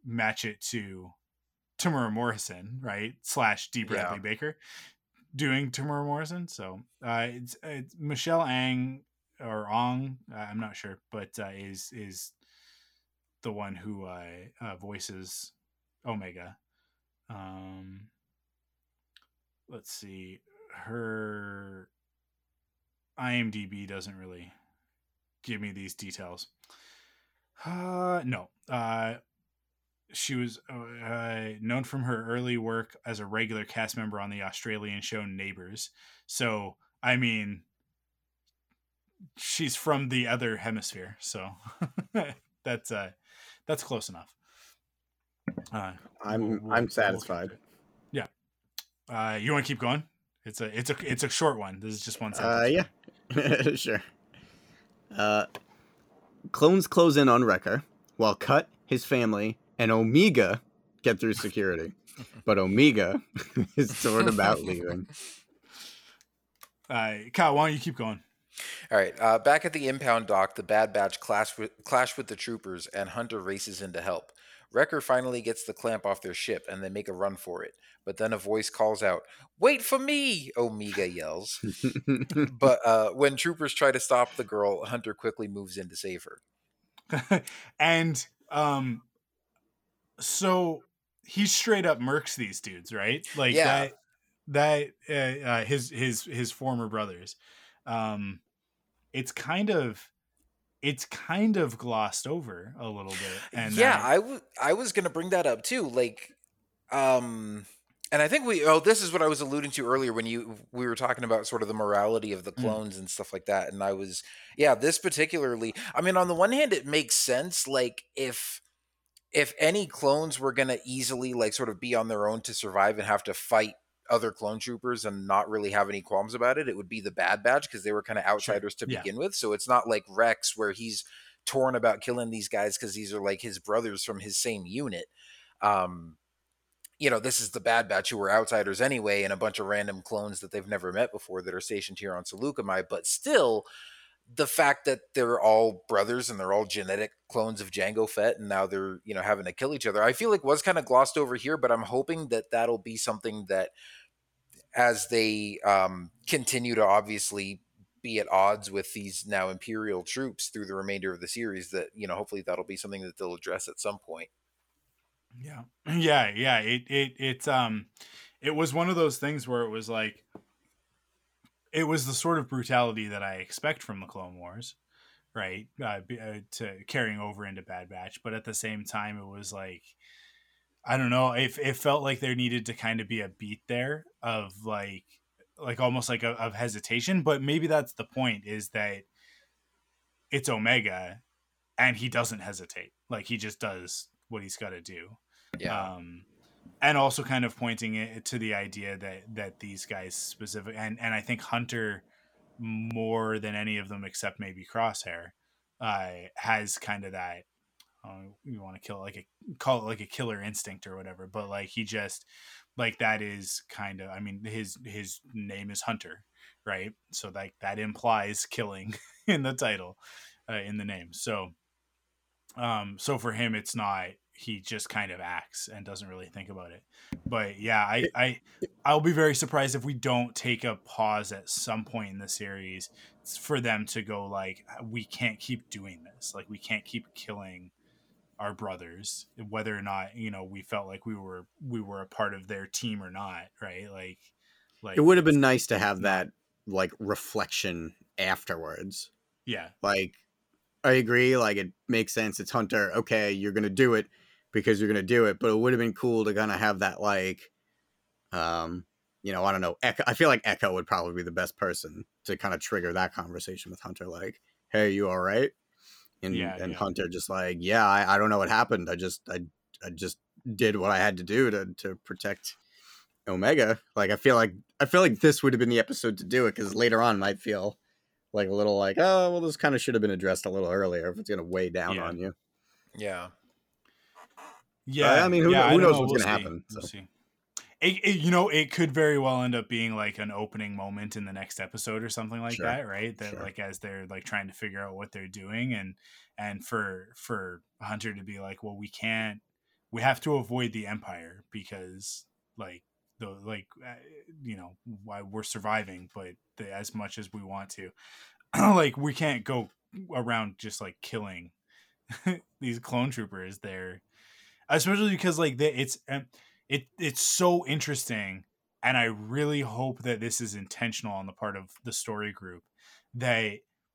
match it to Temuera Morrison, right? Slash D. Bradley Yeah. Baker doing Temuera Morrison. So uh, it's, it's Michelle Ang or Ong, I'm not sure, but uh, is is the one who uh, uh, voices Omega. Um, let's see, her IMDb doesn't really give me these details. Uh, no, uh, she was uh, uh, known from her early work as a regular cast member on the Australian show Neighbours. So, I mean, she's from the other hemisphere, so [laughs] that's uh, that's close enough. Uh, I'm we'll- we'll- I'm we'll satisfied. it. Yeah. Uh, you want to keep going? It's a it's a it's a short one. This is just one Uh, yeah, [laughs] sure. Uh, clones close in on Wrecker, while Cut, his family, and Omega get through security. [laughs] but Omega [laughs] is sort of about leaving. [laughs] Uh, Kyle, why don't you keep going? All right, uh, back at the impound dock, the Bad Batch clash with, clash with the troopers, and Hunter races in to help. Wrecker finally gets the clamp off their ship, and they make a run for it. But then a voice calls out, "Wait for me!" Omega yells. [laughs] but uh, when troopers try to stop the girl, Hunter quickly moves in to save her. [laughs] and um, so he straight up murks these dudes, right? Like Yeah. that that uh, uh, his his his former brothers. Um, it's kind of it's kind of glossed over a little bit, and yeah, uh, I w- I was gonna bring that up too. Like, um, and I think we oh this is what I was alluding to earlier when you we were talking about sort of the morality of the Mm. clones and stuff like that. And I was yeah, this particularly. I mean, on the one hand, it makes sense. Like if if any clones were gonna easily like sort of be on their own to survive and have to fight other clone troopers and not really have any qualms about it, it would be the Bad Batch because they were kind of outsiders to Yeah. begin with. So it's not like Rex where he's torn about killing these guys because these are like his brothers from his same unit. Um, you know, this is the Bad Batch who were outsiders anyway, and a bunch of random clones that they've never met before that are stationed here on Saleucami. But still, the fact that they're all brothers and they're all genetic clones of Jango Fett, and now they're you know having to kill each other, I feel like was kind of glossed over here. But I'm hoping that that'll be something that, as they um, continue to obviously be at odds with these now Imperial troops through the remainder of the series, that you know hopefully that'll be something that they'll address at some point. Yeah. [clears throat] Yeah, yeah. It it it's um it was one of those things where it was like it was the sort of brutality that I expect from the Clone Wars, right? Uh, uh, to carrying over into Bad Batch, but at the same time it was like I don't know, it it felt like there needed to kind of be a beat there of like like almost like a, of hesitation, but maybe that's the point is that it's Omega and he doesn't hesitate. Like he just does what he's got to do Yeah. um, and also kind of pointing it to the idea that that these guys specific and and I think Hunter more than any of them except maybe Crosshair uh, has kind of that uh, you want to kill like a call it like a killer instinct or whatever but like he just like that is kind of I mean his his name is Hunter right so like that implies killing [laughs] in the title uh, in the name so um so for him it's not he just kind of acts and doesn't really think about it but yeah i i i'll be very surprised if we don't take a pause at some point in the series for them to go like we can't keep doing this like we can't keep killing our brothers whether or not you know we felt like we were we were a part of their team or not right like like it would have been nice to have that like reflection afterwards. yeah Like, I agree. Like, it makes sense. It's Hunter. Okay, you're gonna do it because you're gonna do it. But it would have been cool to kind of have that like, um, you know, I don't know. Echo. I feel like Echo would probably be the best person to kind of trigger that conversation with Hunter. Like, hey, you all right? And Yeah, and yeah. Hunter just like, yeah, I, I don't know what happened. I just I I just did what I had to do to to protect Omega. Like I feel like I feel like this would have been the episode to do it because later on might feel like a little like oh well this kind of should have been addressed a little earlier if it's gonna weigh down Yeah. on you. Yeah. Yeah, I mean, who- yeah, who knows know. what's We'll gonna see. happen, We'll so. see. It, it- you know, it could very well end up being like an opening moment in the next episode or something like Sure, that, right? That sure. like as they're like trying to figure out what they're doing, and and for for Hunter to be like, well, we can't, we have to avoid the Empire because like the like uh, you know why we're surviving, but the, as much as we want to, [clears throat] like we can't go around just like killing [laughs] these clone troopers. They're especially because like it's it it's so interesting and i really hope that this is intentional on the part of the story group that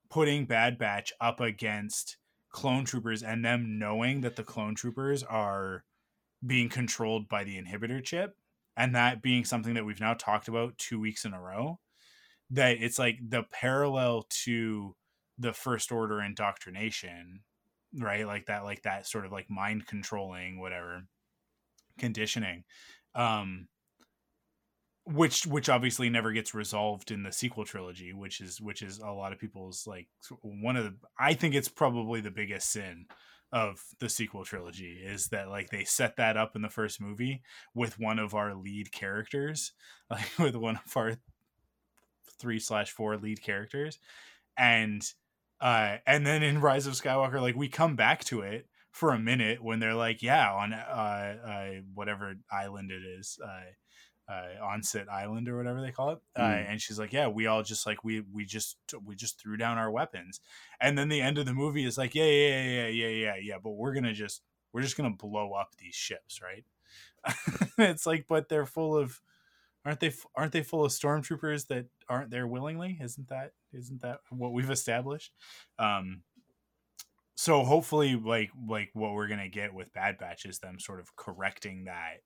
putting bad batch up against clone troopers and them knowing that the clone troopers are being controlled by the inhibitor chip and that being something that we've now talked about two weeks in a row that it's like the parallel to the first order indoctrination right? Like that like that sort of like mind controlling whatever conditioning um which which obviously never gets resolved in the sequel trilogy which is which is a lot of people's like one of the i think it's probably the biggest sin of the sequel trilogy is that like they set that up in the first movie with one of our lead characters [laughs] like with one of our three slash four lead characters and uh and then in rise of skywalker like we come back to it for a minute when they're like yeah on uh, uh whatever island it is uh uh onset island or whatever they call it uh, Mm. and she's like yeah we all just like we we just we just threw down our weapons and then the end of the movie is like yeah yeah yeah yeah yeah yeah yeah but we're gonna just we're just gonna blow up these ships right [laughs] it's like but they're full of aren't they aren't they full of stormtroopers that aren't there willingly? Isn't that isn't that what we've established? Um so hopefully like like what we're gonna get with bad batch is them sort of correcting that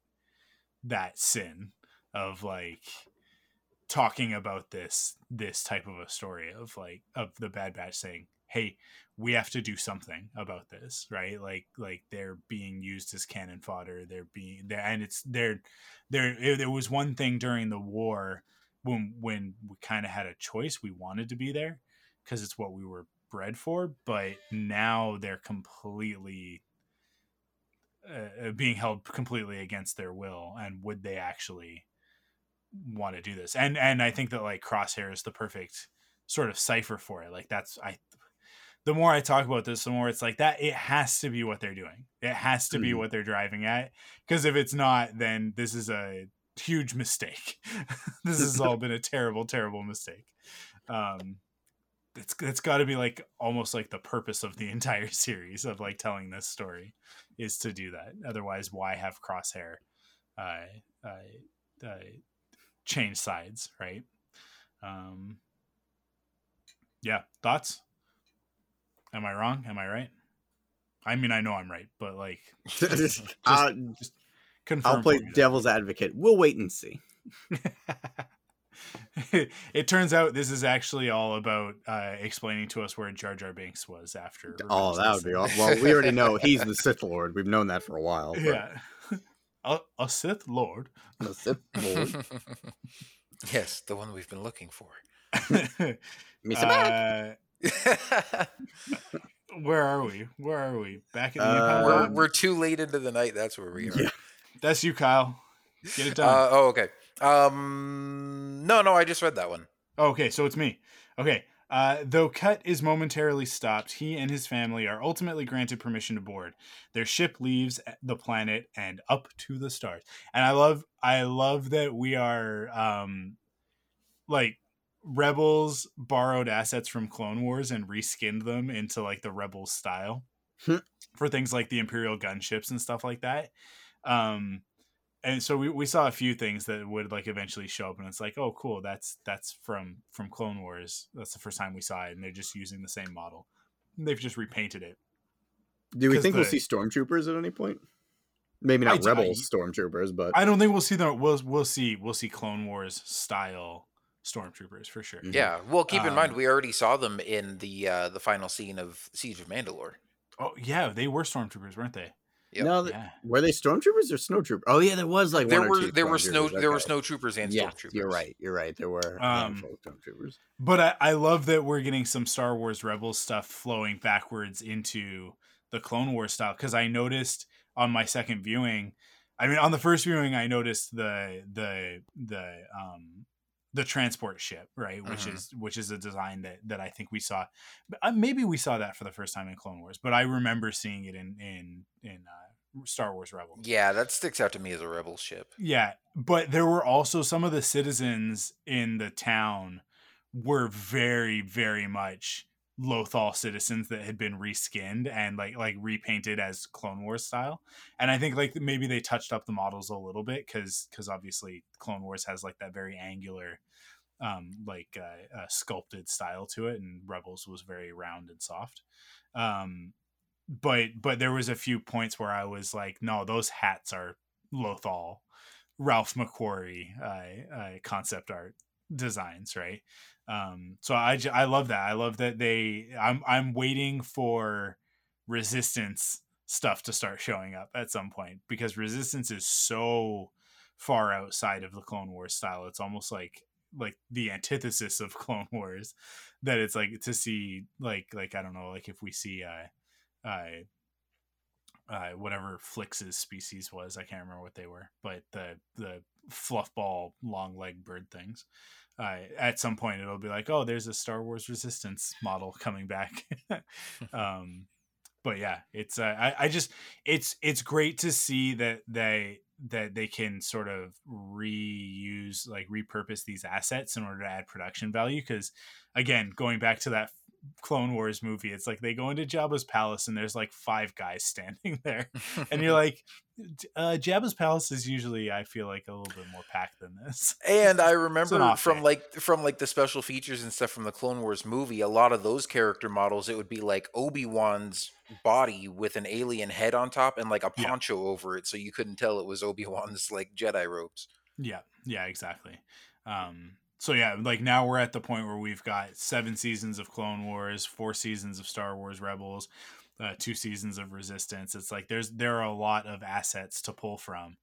that sin of like talking about this this type of a story of like of the bad batch saying hey we have to do something about this right? Like like they're being used as cannon fodder. They're being there and it's there it, it was one thing during the war when when we kind of had a choice. We wanted to be there because it's what we were bred for but now they're completely uh, being held completely against their will. And would they actually want to do this? And and i think that like crosshair is the perfect sort of cipher for it. Like that's i the more i talk about this the more it's like that it has to be what they're doing. It has to be Mhm. what they're driving at because if it's not then this is a huge mistake. [laughs] This has all been a terrible terrible mistake. Um it's it's got to be like almost like the purpose of the [laughs] entire series of like telling this story is to do that. Otherwise why have crosshair uh uh, uh change sides right? Um yeah thoughts am i wrong am i right i mean i know i'm right but like [laughs] Uh, confirm I'll play for that- devil's advocate. We'll wait and see. [laughs] it turns out this is actually all about uh, explaining to us where Jar Jar Binks was after. Oh, that of would be awesome. Well, we already know [laughs] he's the Sith Lord. We've known that for a while. but- Yeah, a, a Sith Lord. The Sith Lord. yes, the one we've been looking for. Mr. Bad. uh, [laughs] where are we? Where are we? Back in the Uh, Empire? we're we're too late into the night. That's where we are. Yeah. That's you, Kyle. Get it done. Uh, oh, okay. Um, no, no, I just read that one. Okay, so it's me. Okay. Uh, though Cut is momentarily stopped, he and his family are ultimately granted permission to board. Their ship leaves the planet and up to the stars. And I love, I love that we are, um, like Rebels borrowed assets from Clone Wars and reskinned them into like the Rebels style Hmm. for things like the Imperial gunships and stuff like that. Um, and so we, we saw a few things that would like eventually show up and it's like oh cool that's that's from from clone wars that's the first time we saw it and they're just using the same model they've just repainted it Do we think we'll see stormtroopers at any point? Maybe I not I- rebels stormtroopers, but i don't think we'll see the we'll, we'll see we'll see clone wars style stormtroopers for sure Mhm. Yeah. Well, keep in mind Um, we already saw them in the uh, the final scene of Siege of Mandalore. oh yeah they were stormtroopers weren't they Yep. no, th- yeah were they stormtroopers or snowtroopers? Oh yeah, there was like There one or were two there were snow stormtroopers, there were okay. snow troopers and Yeah, stormtroopers. you're right. You're right. There were Um, stormtroopers. but I, I love that we're getting some star wars rebels stuff flowing backwards into the clone wars style because i noticed on my second viewing i mean on the first viewing i noticed the the the um the transport ship right which Mhm. is which is a design that that i think we saw uh, maybe we saw that for the first time in clone wars but i remember seeing it in in in uh, star wars rebels Yeah, that sticks out to me as a rebel ship. yeah, but there were also some of the citizens in the town were very, very much Lothal citizens that had been reskinned and like like repainted as Clone Wars style. And I think like maybe they touched up the models a little bit because because obviously Clone Wars has like that very angular, um, like uh, uh, sculpted style to it, and Rebels was very round and soft. Um, but but there was a few points where I was like, no, those hats are Lothal, Ralph McQuarrie uh, uh, concept art designs, right? Um, so I I love that. I love that they. I'm I'm waiting for resistance stuff to start showing up at some point because resistance is so far outside of the Clone Wars style. It's almost like like the antithesis of [laughs] Clone Wars that it's like to see like like I don't know like if we see uh uh uh, whatever Flix's species was. I can't remember what they were, but the the fluffball long leg bird things. uh, at some point it'll be like, oh, there's a Star Wars Resistance model coming back. [laughs] [laughs] um, but yeah, it's uh, I, I just it's it's great to see that they that they can sort of reuse like repurpose these assets in order to add production value because again going back to that Clone Wars movie. It's like they go into Jabba's palace and there's like five guys [laughs] standing there, [laughs] and you're like, uh, Jabba's palace is usually I feel like a little bit more packed than this. And I [laughs] remember from like from like the special features and stuff from the Clone Wars movie, a lot of those character models, it would be like Obi Wan's body with an alien head on top and like a poncho yeah. over it, so you couldn't tell it was Obi Wan's like Jedi robes. Yeah, yeah, exactly. Um, so yeah, like now we're at the point where we've got seven seasons of Clone Wars, four seasons of Star Wars Rebels, uh, two seasons of Resistance. It's like there's there are a lot of assets to pull from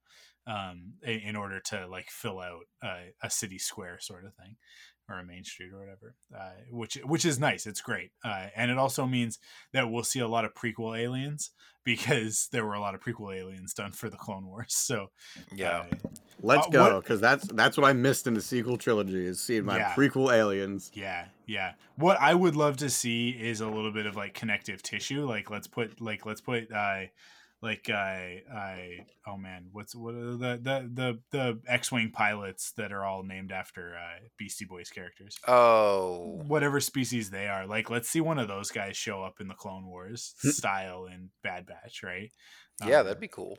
um, in, order to like fill out uh, a city square sort of thing or a main street or whatever, uh, which which is nice. It's great, uh, and it also means that we'll see a lot of prequel aliens because [laughs] there were a lot of prequel aliens done for the Clone Wars. So yeah, uh, let's uh, go because that's that's what I missed in the sequel trilogy is seeing my yeah. prequel aliens. Yeah, yeah. What I would love to see is a little bit of like connective tissue. Like let's put like let's put uh like I I oh man, what's what are the the the the X-wing pilots that are all named after uh, Beastie Boys characters? Oh, whatever species they are. Like, let's see one of those guys show up in the Clone Wars style in Bad Batch, right? Yeah, um, that'd be cool.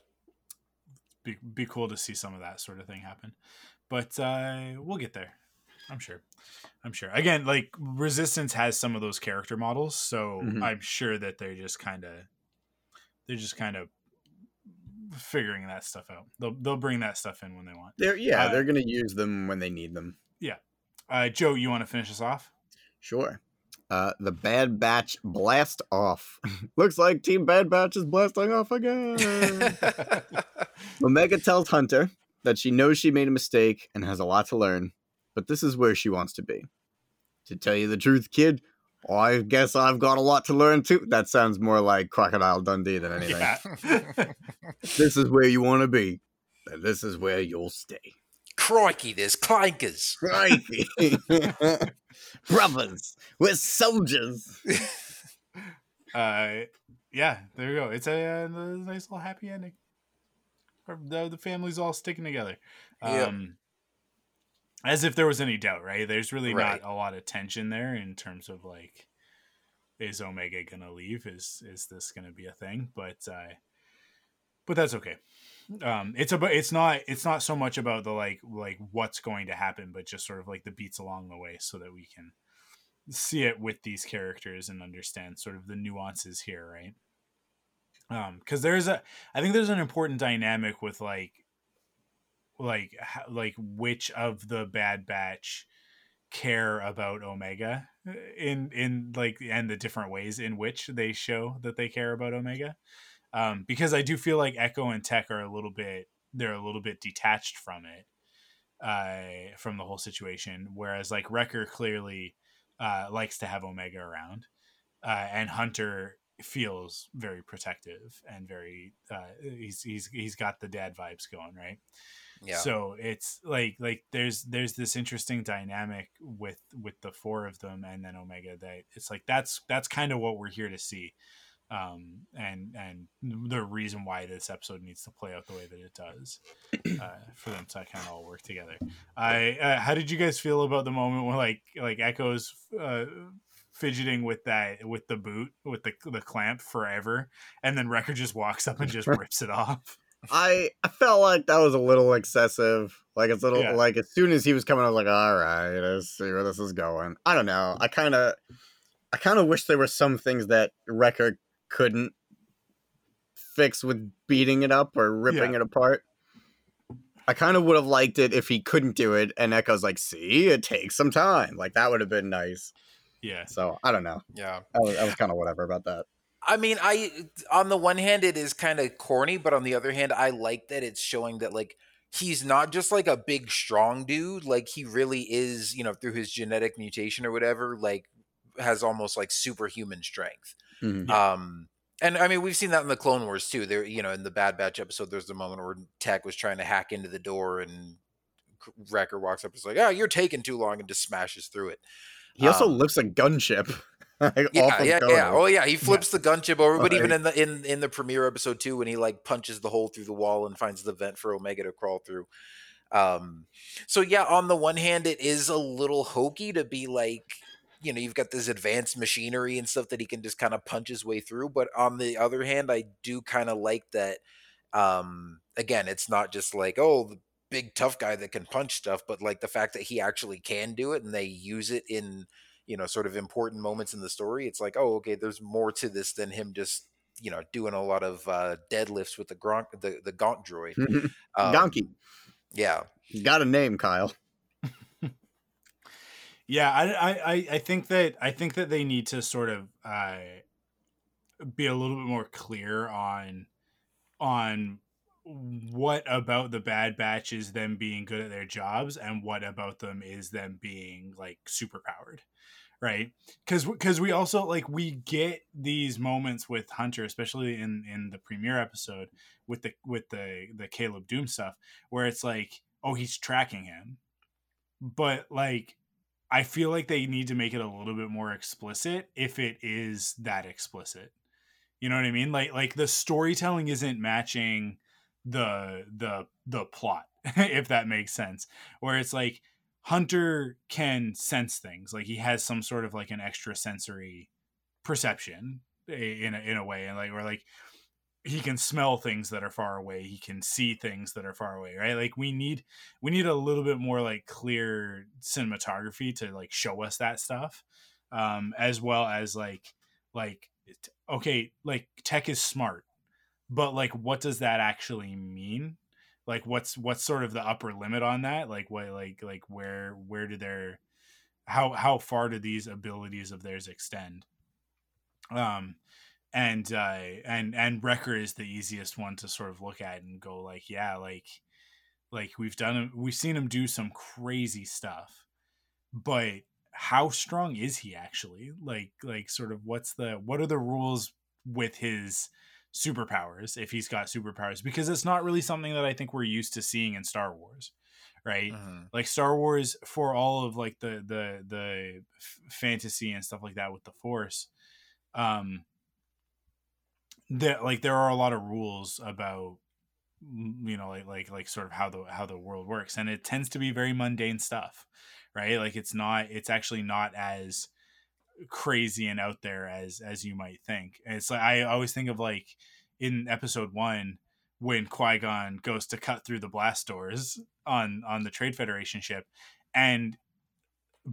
Be be cool to see some of that sort of thing happen, but uh, we'll get there. I'm sure. I'm sure. Again, like Resistance has some of those character models, so mm-hmm. I'm sure that they're just kind of they're just kind of figuring that stuff out. They'll they'll bring that stuff in when they want. They're yeah, uh, they're gonna use them when they need them. Yeah. Uh, Joe, you want to finish us off? Sure. Uh, the Bad Batch blast off. [laughs] Looks like Team Bad Batch is blasting off again. [laughs] Omega tells Hunter that she knows she made a mistake and has a lot to learn, but this is where she wants to be. To tell you the truth, kid, I guess I've got a lot to learn too. That sounds more like Crocodile Dundee than [laughs] anything. Yeah. [laughs] this is where you want to be, and this is where you'll stay. Crikey, there's clankers. Crikey. [laughs] Brothers, we're soldiers. uh, yeah, there you go. It's a, a nice little happy ending. The, the family's all sticking together. Um, as if there was any doubt, right? There's really right. not a lot of tension there in terms of like, is Omega gonna leave? Is is this gonna be a thing? But uh, but that's okay. Um, it's about it's not it's not so much about the like like what's going to happen, but just sort of like the beats along the way, so that we can see it with these characters and understand sort of the nuances here, right? Um, because there's a I think there's an important dynamic with like like like which of the bad batch care about omega uh, in in like and the different ways in which they show that they care about omega? Um because i do feel like echo and tech are a little bit they're a little bit detached from it uh from the whole situation whereas like wrecker clearly uh likes to have omega around uh and hunter feels very protective and very uh he's he's he's got the dad vibes going right yeah. So it's like like there's there's this interesting dynamic with with the four of them and then Omega that it's like that's that's kind of what we're here to see. Um and and the reason why this episode needs to play out the way that it does uh, [clears throat] for them to kind of all work together. I uh, how did you guys feel about the moment where like like Echoes uh fidgeting with that with the boot with the the clamp forever and then Wrecker just walks up and just [laughs] rips it off. I I felt like that was a little excessive. Like it's a little yeah. like as soon as he was coming, I was like, all right, let's see where this is going. I don't know. I kind of I kind of wish there were some things that Wrecker couldn't fix with beating it up or ripping yeah. it apart. I kind of would have liked it if he couldn't do it, and Echo's like, "See, it takes some time." Like that would have been nice. Yeah. So I don't know. Yeah. I was, was kind of whatever about that. I mean, I on the one hand it is kind of corny, but on the other hand, I like that it's showing that like he's not just like a big strong dude, like he really is, you know, through his genetic mutation or whatever, like has almost like superhuman strength. Mm-hmm. Um and I mean, we've seen that in the Clone Wars too. There, you know, in the Bad Batch episode, there's the moment where Tech was trying to hack into the door and Wrecker walks up, and is like, "Oh, you're taking too long," and just smashes through it. He also Um, lifts a gunship. [laughs] [laughs] like, Yeah, yeah, Kodo. yeah. Oh yeah, he flips the gunship over. But even in the in in the premiere episode too, when he like punches the hole through the wall and finds the vent for Omega to crawl through. Um, so yeah, on the one hand, it is a little hokey to be like, you know, you've got this advanced machinery and stuff that he can just kind of punch his way through. But on the other hand, I do kind of like that. Um, again, it's not just like oh, the big tough guy that can punch stuff, but like the fact that he actually can do it and they use it in you know sort of important moments in the story. It's like oh, okay, there's more to this than him just you know doing a lot of uh, deadlifts with the gronk the the gonk droid. [laughs] Um, Donkey. Yeah. You got a name, Kyle. [laughs] Yeah, I, I, I- I think that I think that they need to sort of uh, be a little bit more clear on on what about the Bad Batch is them being good at their jobs, and what about them is them being like super powered, right? Because because we also like we get these moments with Hunter, especially in in the premiere episode with the with the the Caleb Dume stuff, where it's like, oh, he's tracking him, but like I feel like they need to make it a little bit more explicit if it is that explicit. You know what I mean? Like like the storytelling isn't matching the the the plot [laughs] if that makes sense. Where it's like Hunter can sense things. Like he has some sort of like an extra sensory perception in a, in a way and like or like he can smell things that are far away he can see things that are far away right like we need we need a little bit more like clear cinematography to like show us that stuff um as well as like like okay like tech is smart but like what does that actually mean like what's what's sort of the upper limit on that? Like what like like where where do their how how far do these abilities of theirs extend? Um and uh and and wrecker is the easiest one to sort of look at and go like yeah like like we've done we've seen him do some crazy stuff. But how strong is he actually? Like like sort of what's the what are the rules with his superpowers if he's got superpowers because it's not really something that i think we're used to seeing in star wars right Mhm. like Star Wars for all of like the the the f- fantasy and stuff like that with the Force, um, that like there are a lot of rules about you know like like like sort of how the how the world works, and it tends to be very mundane stuff, right? Like it's not it's actually not as crazy and out there as as you might think. And it's like I always think of like in episode one when Qui Gon goes to cut through the blast doors on on the Trade Federation ship, and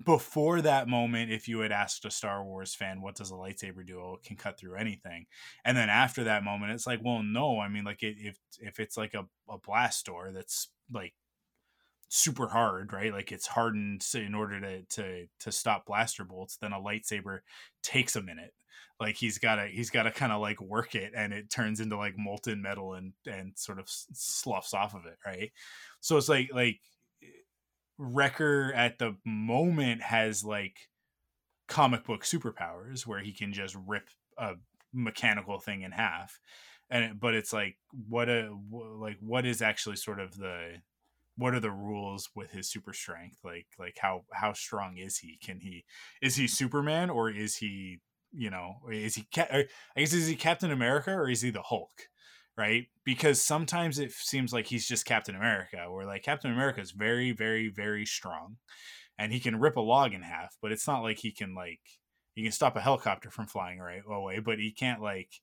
before that moment, if you had asked a Star Wars fan, what does a lightsaber do? It can cut through anything. And then after that moment, it's like, well, no. I mean, like it, if if it's like a, a blast door that's like super hard, right? Like it's hardened in order to to to stop blaster bolts, then a lightsaber takes a minute. Like he's got to he's got to kind of like work it, and it turns into like molten metal and and sort of sloughs off of it, right? So it's like like Wrecker at the moment has like comic book superpowers where he can just rip a mechanical thing in half and but it's like what a like what is actually sort of the what are the rules with his super strength? Like like how how strong is he? Can he is he superman or is he you know is he i guess is he captain america or is he the hulk right? Because sometimes it seems like he's just captain america where like captain america is very very very strong and he can rip a log in half but it's not like he can like he can stop a helicopter from flying right away but he can't like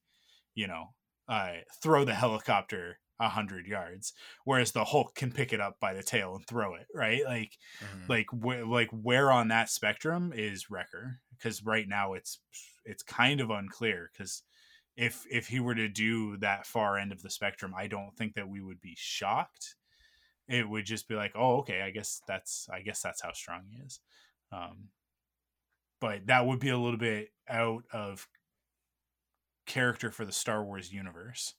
you know uh throw the helicopter a hundred yards whereas the hulk can pick it up by the tail and throw it right? Like Mhm. like wh- like where on that spectrum is wrecker because right now it's it's kind of unclear because if if he were to do that far end of the spectrum i don't think that we would be shocked. It would just be like oh okay i guess that's i guess that's how strong he is. Um but that would be a little bit out of character for the star wars universe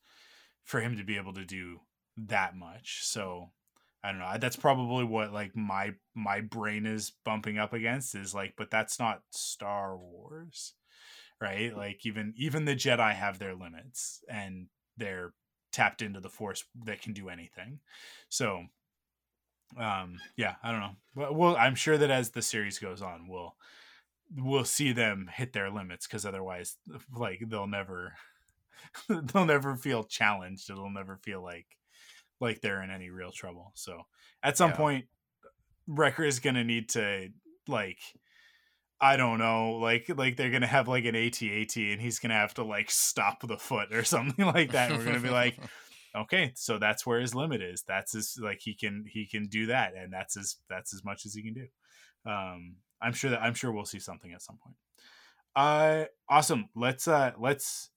for him to be able to do that much so I don't know. That's probably what like my my brain is bumping up against is like, but that's not Star Wars, right? Like even even the Jedi have their limits and they're tapped into the Force that can do anything. So um, yeah, I don't know. But well, I'm sure that as the series goes on, we'll we'll see them hit their limits because otherwise, like they'll never [laughs] they'll never feel challenged. It'll never feel like like they're in any real trouble. So at some Yeah. point, Wrecker is gonna need to like I don't know, like like they're gonna have like an AT-AT and he's gonna have to like stop the foot or [laughs] something like that. We're gonna be like, [laughs] okay, so that's where his limit is. That's his like he can he can do that, and that's as that's as much as he can do. Um, I'm sure that I'm sure we'll see something at some point. Uh, awesome. Let's uh let's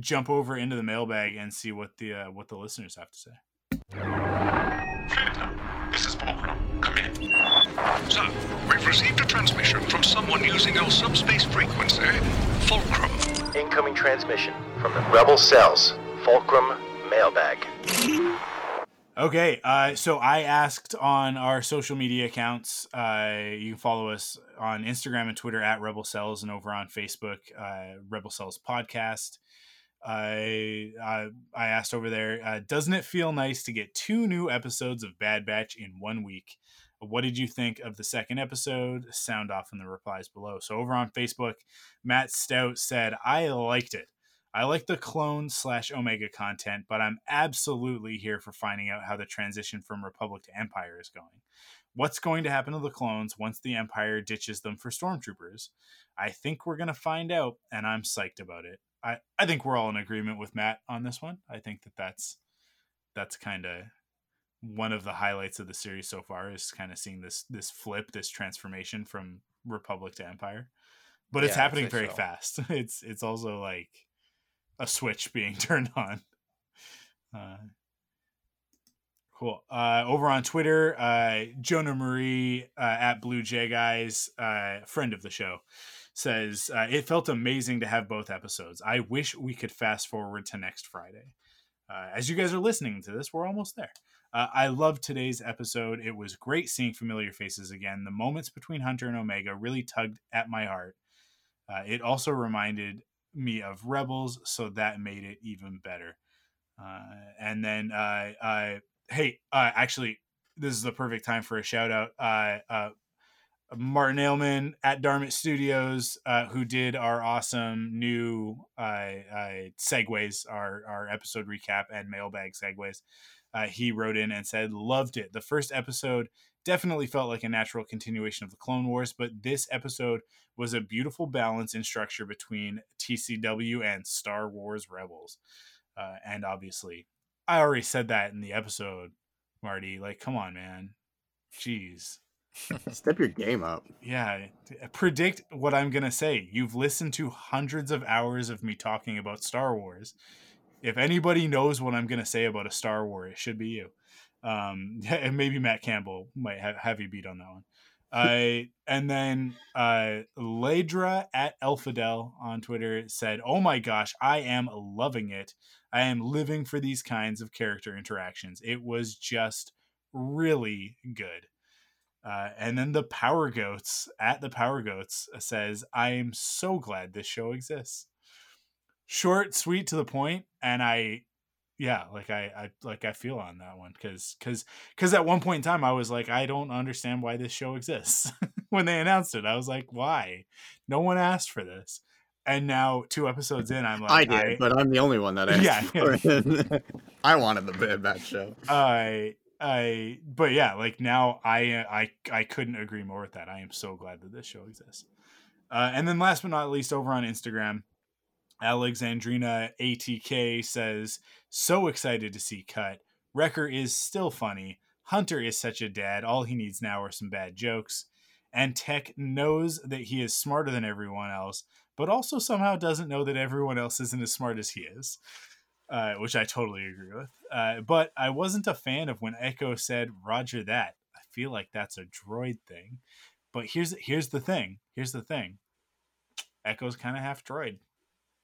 jump over into the mailbag and see what the uh, what the listeners have to say. This is Fulcrum. Come in. So, we've received a transmission from someone using our subspace frequency, Fulcrum. Incoming transmission from the Rebel Cells, Fulcrum Mailbag. Okay, uh, so I asked on our social media accounts. Uh, you can follow us on Instagram and Twitter at Rebel Cells, and over on Facebook, uh, Rebel Cells Podcast. I I asked over there, uh, doesn't it feel nice to get two new episodes of Bad Batch in one week? What did you think of the second episode? Sound off in the replies below. So over on Facebook, Matt Stout said, I liked it. I like the clone slash Omega content, but I'm absolutely here for finding out how the transition from Republic to Empire is going. What's going to happen to the clones once the Empire ditches them for stormtroopers? I think we're going to find out, and I'm psyched about it. I, I think we're all in agreement with Matt on this one. I think that that's that's kind of one of the highlights of the series so far is kind of seeing this this flip, this transformation from Republic to Empire. But it's Yeah, I'd happening very so. fast. [laughs] It's it's also like a switch being [laughs] turned on. Uh, cool. Uh, over on Twitter, uh, Jonah Marie uh, at Blue Jay Guys, uh, friend of the show, says uh, it felt amazing to have both episodes. I wish we could fast forward to next Friday. Uh, as you guys are listening to this, we're almost there. Uh, I loved today's episode. It was great seeing familiar faces again. The moments between Hunter and Omega really tugged at my heart. Uh, it also reminded me of Rebels, so that made it even better. Uh, and then, hey, uh, actually, this is the perfect time for a shout out. Martin Ailman at Darmit Studios, uh, who did our awesome new uh, uh, segues, our our episode recap and mailbag segues. Uh, he wrote in and said, "Loved it. The first episode definitely felt like a natural continuation of the Clone Wars, but this episode was a beautiful balance in structure between TCW and Star Wars Rebels. Uh, and obviously, I already said that in the episode, Marty. Like, come on, man. Jeez. Step your game up. [laughs] Yeah. Predict what I'm going to say. You've listened to hundreds of hours of me talking about Star Wars. If anybody knows what I'm going to say about a Star War, it should be you. Um, [laughs] and maybe Matt Campbell might have, have you beat on that one. I [laughs] and then uh Ladra at Elfidel on Twitter said, "Oh my gosh, I am loving it. I am living for these kinds of character interactions. It was just really good." Uh, and then the Power Goats at the Power Goats says, "I am so glad this show exists. Short, sweet, to the point, and I yeah like i i like i feel on that one because because because at one point in time i was like i don't understand why this show exists [laughs] when they announced it i was like why no one asked for this and now two episodes in i'm like I did, but I'm the only one that [laughs] asked Yeah, for it. [laughs] I wanted the Bad Batch show. I I but yeah, like now I uh, I I couldn't agree more with that. I am so glad that this show exists. Uh, and then last but not least, over on Instagram, Alexandrina ATK says, "So excited to see Cut. Wrecker is still funny. Hunter is such a dad. All he needs now are some bad jokes." And Tech knows that he is smarter than everyone else, but also somehow doesn't know that everyone else isn't as smart as he is uh, which I totally agree with. Uh, but I wasn't a fan of when Echo said "Roger that." I feel like that's a droid thing. But here's here's the thing. Here's the thing. Echo's kind of half droid,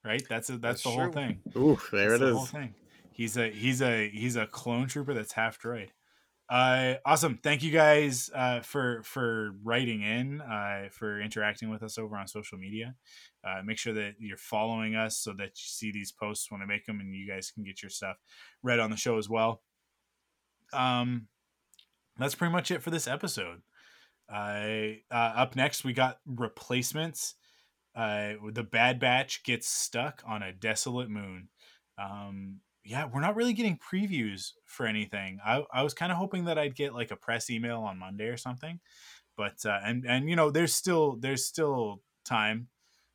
right? That's a, that's, That's the whole thing. Oof, there That's it the whole is. thing. He's a he's a he's a clone trooper that's half droid. Uh, awesome. Thank you guys uh, for for writing in, uh, for interacting with us over on social media. Uh, make sure that you're following us so that you see these posts when I make them, and you guys can get your stuff read on the show as well. Um, that's pretty much it for this episode. I uh, up next we got replacements. The Bad Batch gets stuck on a desolate moon. Um, yeah, we're not really getting previews for anything. I, I was kind of hoping that I'd get like a press email on Monday or something, but uh, and and you know there's still there's still time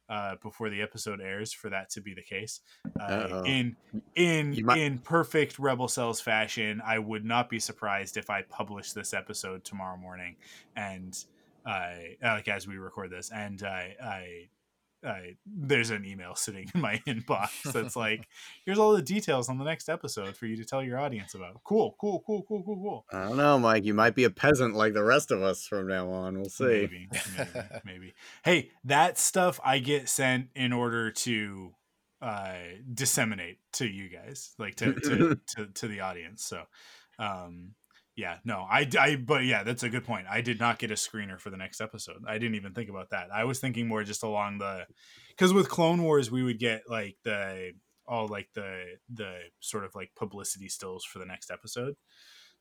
uh, before the episode airs for that to be the case. Uh, in in might- in perfect Rebel Cells fashion, I would not be surprised if I publish this episode tomorrow morning, and I like as we record this, and I I. I, there's an email sitting in my [laughs] inbox that's [laughs] like, here's all the details on the next episode for you to tell your audience about. Cool, cool, cool, cool, cool, cool. I don't know, Mike. You might be a peasant like the rest of us from now on. We'll see. Maybe, maybe, maybe. Hey, that stuff I get sent in order to uh, disseminate to you guys, like to to, [laughs] to, to the audience. So, um, yeah, no, I, I, but yeah, that's a good point. I did not get a screener for the next episode. I didn't even think about that. I was thinking more just along the, because with Clone Wars we would get like the all like the the sort of like publicity stills for the next episode,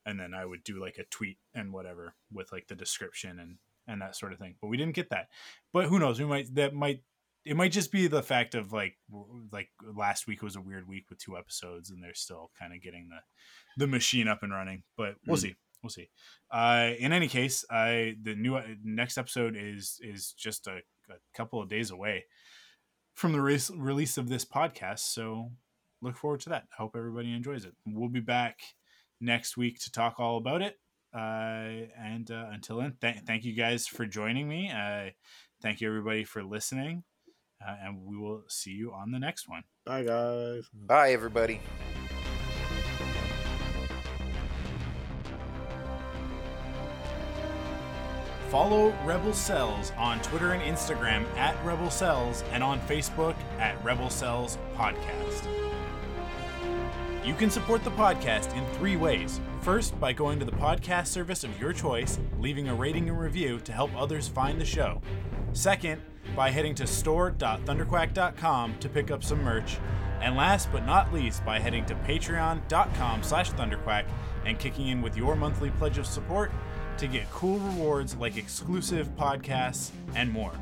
and then I would do like a tweet and whatever with like the description and and that sort of thing. But we didn't get that. But who knows? We might that might it might just be the fact of like like last week was a weird week with two episodes and they're still kind of getting the the machine up and running. But we'll Mm. see. We'll see. Uh, in any case, I the new uh, next episode is is just a, a couple of days away from the re- release of this podcast. So look forward to that. I hope everybody enjoys it. We'll be back next week to talk all about it. Uh, and uh, until then, th- thank you guys for joining me. Uh, thank you everybody for listening. Uh, and we will see you on the next one. Bye, guys. Bye, everybody. Follow Rebel Cells on Twitter and Instagram at Rebel Cells and on Facebook at Rebel Cells Podcast. You can support the podcast in three ways. First, by going to the podcast service of your choice, leaving a rating and review to help others find the show. Second, by heading to store.thunderquack.com to pick up some merch. And last but not least, by heading to patreon.com slash thunderquack and kicking in with your monthly pledge of support to get cool rewards like exclusive podcasts and more.